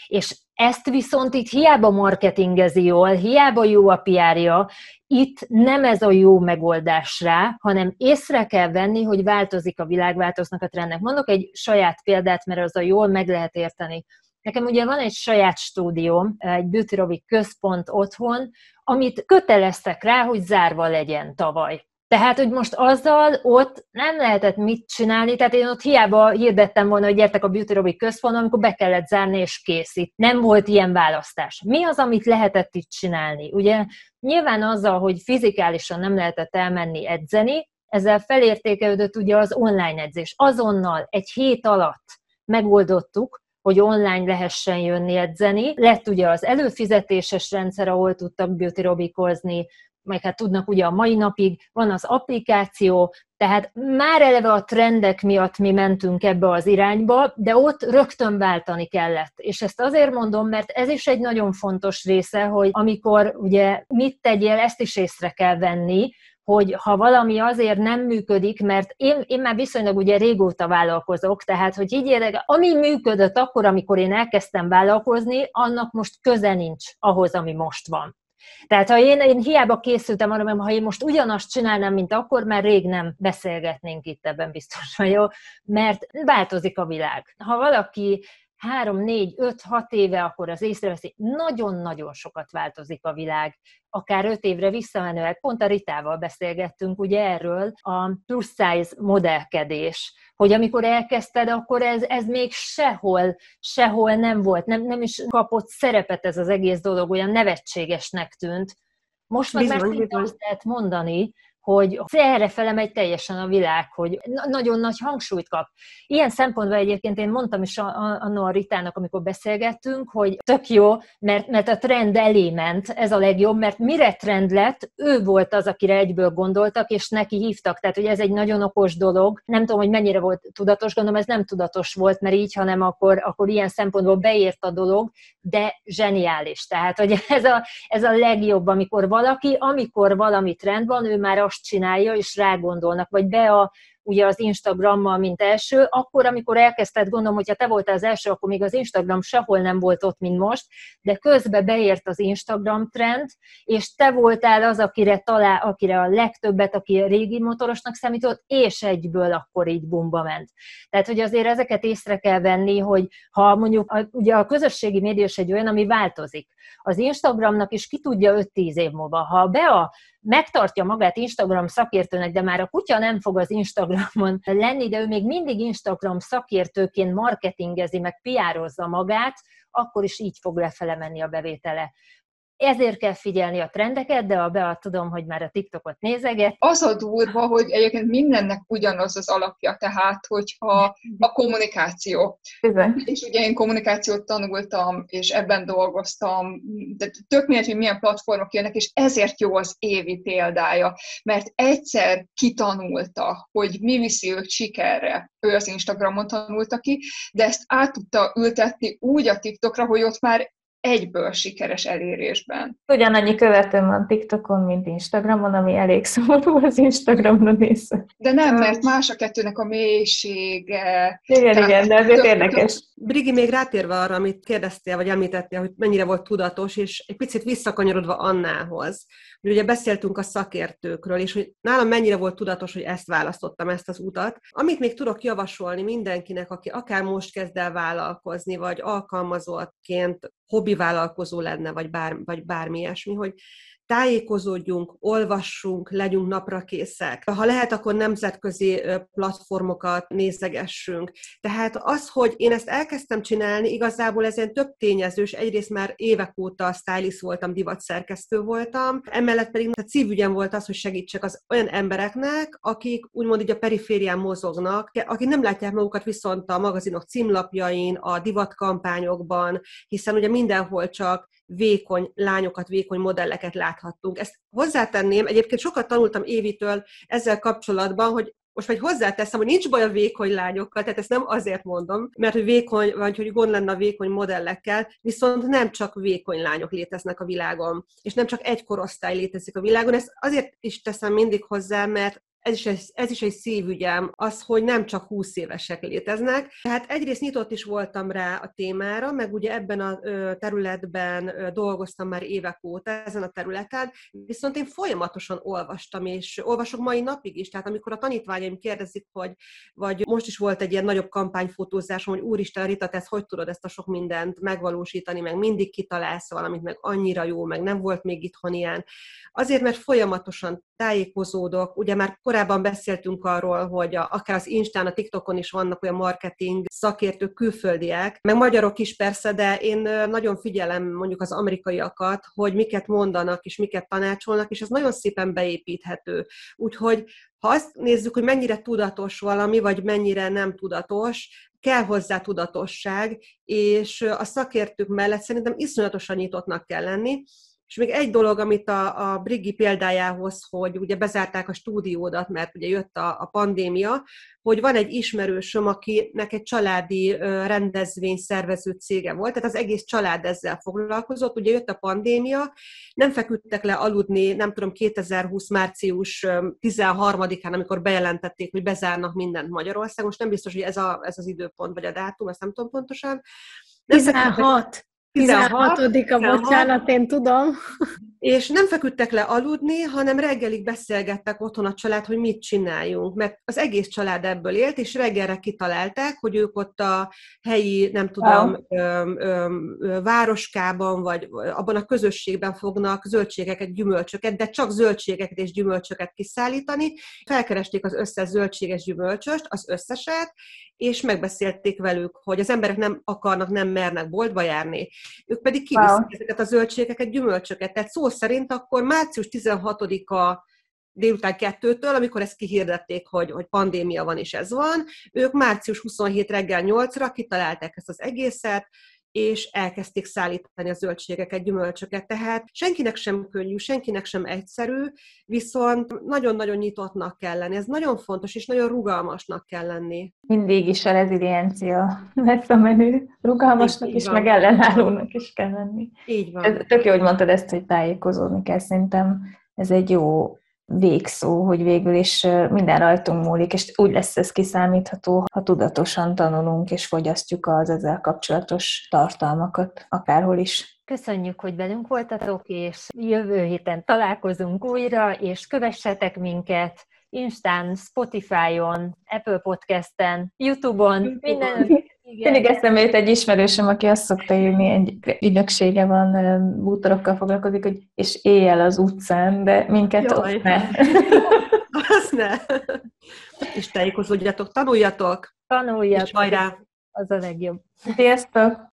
Speaker 2: És ezt viszont itt hiába marketingezi jól, hiába jó a pr itt nem ez a jó megoldás rá, hanem észre kell venni, hogy változik a világ, változnak a trendek. Mondok egy saját példát, mert az a jól meg lehet érteni. Nekem ugye van egy saját stúdióm, egy Beauty központ otthon, amit köteleztek rá, hogy zárva legyen tavaly. Tehát, hogy most azzal ott nem lehetett mit csinálni, tehát én ott hiába hirdettem volna, hogy gyertek a Beauty Robi központba, amikor be kellett zárni és kész. Nem volt ilyen választás. Mi az, amit lehetett itt csinálni? Ugye nyilván azzal, hogy fizikálisan nem lehetett elmenni edzeni, ezzel felértékelődött ugye az online edzés. Azonnal egy hét alatt megoldottuk, hogy online lehessen jönni edzeni. Lett ugye az előfizetéses rendszer, ahol tudtak beauty robikozni, meg hát tudnak ugye a mai napig, van az applikáció, tehát már eleve a trendek miatt mi mentünk ebbe az irányba, de ott rögtön váltani kellett. És ezt azért mondom, mert ez is egy nagyon fontos része, hogy amikor ugye mit tegyél, ezt is észre kell venni, hogy ha valami azért nem működik, mert én, én már viszonylag ugye régóta vállalkozok, tehát hogy így érek, ami működött akkor, amikor én elkezdtem vállalkozni, annak most köze nincs ahhoz, ami most van. Tehát ha én, én hiába készültem arra, mert ha én most ugyanazt csinálnám, mint akkor, már rég nem beszélgetnénk itt ebben biztos vagyok, mert változik a világ. Ha valaki három, négy, öt, hat éve, akkor az észreveszi, nagyon-nagyon sokat változik a világ, akár öt évre visszamenőleg. Pont a Ritával beszélgettünk ugye erről, a plus size modellkedés, hogy amikor elkezdted, akkor ez, ez még sehol, sehol nem volt, nem, nem is kapott szerepet ez az egész dolog, olyan nevetségesnek tűnt. Most meg bizony, már bizony. azt lehet mondani, hogy erre fele megy teljesen a világ, hogy nagyon nagy hangsúlyt kap. Ilyen szempontból egyébként én mondtam is a, a Ritának, amikor beszélgettünk, hogy tök jó, mert, mert a trend elé ment, ez a legjobb, mert mire trend lett, ő volt az, akire egyből gondoltak, és neki hívtak, tehát hogy ez egy nagyon okos dolog. Nem tudom, hogy mennyire volt tudatos, gondolom ez nem tudatos volt, mert így, hanem akkor, akkor ilyen szempontból beért a dolog, de zseniális. Tehát, hogy ez a, ez a legjobb, amikor valaki, amikor valami trend van, ő már azt azt csinálja, és rágondolnak, vagy be a, ugye az Instagrammal, mint első, akkor, amikor elkezdted, gondolom, hogyha te voltál az első, akkor még az Instagram sehol nem volt ott, mint most, de közbe beért az Instagram trend, és te voltál az, akire talál, akire a legtöbbet, aki a régi motorosnak számított, és egyből akkor így bumba ment. Tehát, hogy azért ezeket észre kell venni, hogy ha mondjuk, a, ugye a közösségi média egy olyan, ami változik. Az Instagramnak is ki tudja 5-10 év múlva. Ha be a megtartja magát Instagram szakértőnek, de már a kutya nem fog az Instagramon lenni, de ő még mindig Instagram szakértőként marketingezi, meg piározza magát, akkor is így fog lefele menni a bevétele. Ezért kell figyelni a trendeket, de a Bea tudom, hogy már a TikTokot nézeget.
Speaker 4: Az a durva, hogy egyébként mindennek ugyanaz az alapja, tehát hogyha a kommunikáció.
Speaker 5: Igen.
Speaker 4: És ugye én kommunikációt tanultam, és ebben dolgoztam, de tök mindegy, hogy milyen platformok jönnek, és ezért jó az évi példája, mert egyszer kitanulta, hogy mi viszi őt sikerre, ő az Instagramon tanulta ki, de ezt át tudta ültetni úgy a TikTokra, hogy ott már egyből sikeres elérésben.
Speaker 5: Ugyanannyi követőm van TikTokon, mint Instagramon, ami elég szomorú az Instagramra nézve.
Speaker 4: De nem, mert más a kettőnek a mélysége.
Speaker 5: Igen, Tehát igen, de azért érdekes.
Speaker 3: Brigi, még rátérve arra, amit kérdeztél, vagy említettél, hogy mennyire volt tudatos, és egy picit visszakanyarodva Annához, ugye beszéltünk a szakértőkről, és hogy nálam mennyire volt tudatos, hogy ezt választottam, ezt az utat. Amit még tudok javasolni mindenkinek, aki akár most kezd el vállalkozni, vagy alkalmazottként hobbi vállalkozó lenne, vagy, bár, vagy bármi ilyesmi, hogy tájékozódjunk, olvassunk, legyünk napra készek. Ha lehet, akkor nemzetközi platformokat nézegessünk. Tehát az, hogy én ezt elkezdtem csinálni, igazából ezen több tényezős. Egyrészt már évek óta stylist voltam, divatszerkesztő voltam, emellett pedig a szívügyem volt az, hogy segítsek az olyan embereknek, akik úgymond így a periférián mozognak, akik nem látják magukat viszont a magazinok címlapjain, a divatkampányokban, hiszen ugye mindenhol csak vékony lányokat, vékony modelleket láthattunk. Ezt hozzátenném, egyébként sokat tanultam Évitől ezzel kapcsolatban, hogy most majd hozzáteszem, hogy nincs baj a vékony lányokkal, tehát ezt nem azért mondom, mert hogy vékony, vagy hogy gond lenne a vékony modellekkel, viszont nem csak vékony lányok léteznek a világon, és nem csak egy korosztály létezik a világon. Ezt azért is teszem mindig hozzá, mert ez is, egy, ez is egy szívügyem, az, hogy nem csak 20 évesek léteznek. Tehát egyrészt nyitott is voltam rá a témára, meg ugye ebben a területben dolgoztam már évek óta, ezen a területen, viszont én folyamatosan olvastam, és olvasok mai napig is, tehát amikor a tanítványaim kérdezik, hogy, vagy most is volt egy ilyen nagyobb kampányfotózásom, hogy úristen, Rita, te ezt hogy tudod ezt a sok mindent megvalósítani, meg mindig kitalálsz valamit, meg annyira jó, meg nem volt még itthon ilyen. Azért, mert folyamatosan tájékozódok, ugye már korábban korábban beszéltünk arról, hogy a, akár az Instán, a TikTokon is vannak olyan marketing szakértők, külföldiek, meg magyarok is persze, de én nagyon figyelem mondjuk az amerikaiakat, hogy miket mondanak és miket tanácsolnak, és ez nagyon szépen beépíthető. Úgyhogy ha azt nézzük, hogy mennyire tudatos valami, vagy mennyire nem tudatos, kell hozzá tudatosság, és a szakértők mellett szerintem iszonyatosan nyitottnak kell lenni, és még egy dolog, amit a, a Brigi példájához, hogy ugye bezárták a stúdiódat, mert ugye jött a, a pandémia, hogy van egy ismerősöm, akinek egy családi rendezvény szervező cége volt, tehát az egész család ezzel foglalkozott, ugye jött a pandémia, nem feküdtek le aludni, nem tudom, 2020 március 13-án, amikor bejelentették, hogy bezárnak mindent Magyarországon, most nem biztos, hogy ez, a, ez az időpont vagy a dátum, ezt nem tudom pontosan.
Speaker 1: Nem 16. 16. 16. bocsánat, én tudom.
Speaker 3: És nem feküdtek le aludni, hanem reggelig beszélgettek otthon a család, hogy mit csináljunk, mert az egész család ebből élt, és reggelre kitalálták, hogy ők ott a helyi, nem tudom, wow. ö, ö, ö, városkában, vagy abban a közösségben fognak zöldségeket, gyümölcsöket, de csak zöldségeket és gyümölcsöket kiszállítani. Felkeresték az összes zöldséges gyümölcsöst, az összeset, és megbeszélték velük, hogy az emberek nem akarnak, nem mernek boltba járni. Ők pedig kiviszik wow. ezeket a zöldségeket, gyümölcsöket. Tehát szó szerint akkor március 16-a délután kettőtől, amikor ezt kihirdették, hogy, hogy pandémia van és ez van, ők március 27 reggel 8-ra kitalálták ezt az egészet, és elkezdték szállítani a zöldségeket, gyümölcsöket. Tehát senkinek sem könnyű, senkinek sem egyszerű, viszont nagyon-nagyon nyitottnak kell lenni. Ez nagyon fontos, és nagyon rugalmasnak kell lenni.
Speaker 5: Mindig is a reziliencia lesz a menő. Rugalmasnak is, meg ellenállónak is kell lenni.
Speaker 3: Így van.
Speaker 5: Ez, tök jó, hogy mondtad ezt, hogy tájékozódni kell. Szerintem ez egy jó végszó, hogy végül is minden rajtunk múlik, és úgy lesz ez kiszámítható, ha tudatosan tanulunk és fogyasztjuk az ezzel kapcsolatos tartalmakat, akárhol is.
Speaker 2: Köszönjük, hogy velünk voltatok, és jövő héten találkozunk újra, és kövessetek minket Instán, Spotify-on, Apple Podcast-en, YouTube-on, minden,
Speaker 5: igen. Mindig eszembe jut egy ismerősöm, aki azt szokta írni, egy ügynöksége van, bútorokkal foglalkozik, hogy és éjjel az utcán, de minket Jaj. ott ne.
Speaker 3: Azt ne. És tájékozódjatok, tanuljatok.
Speaker 2: Tanuljatok. És
Speaker 3: hajrá.
Speaker 2: Az a legjobb.
Speaker 5: Sziasztok!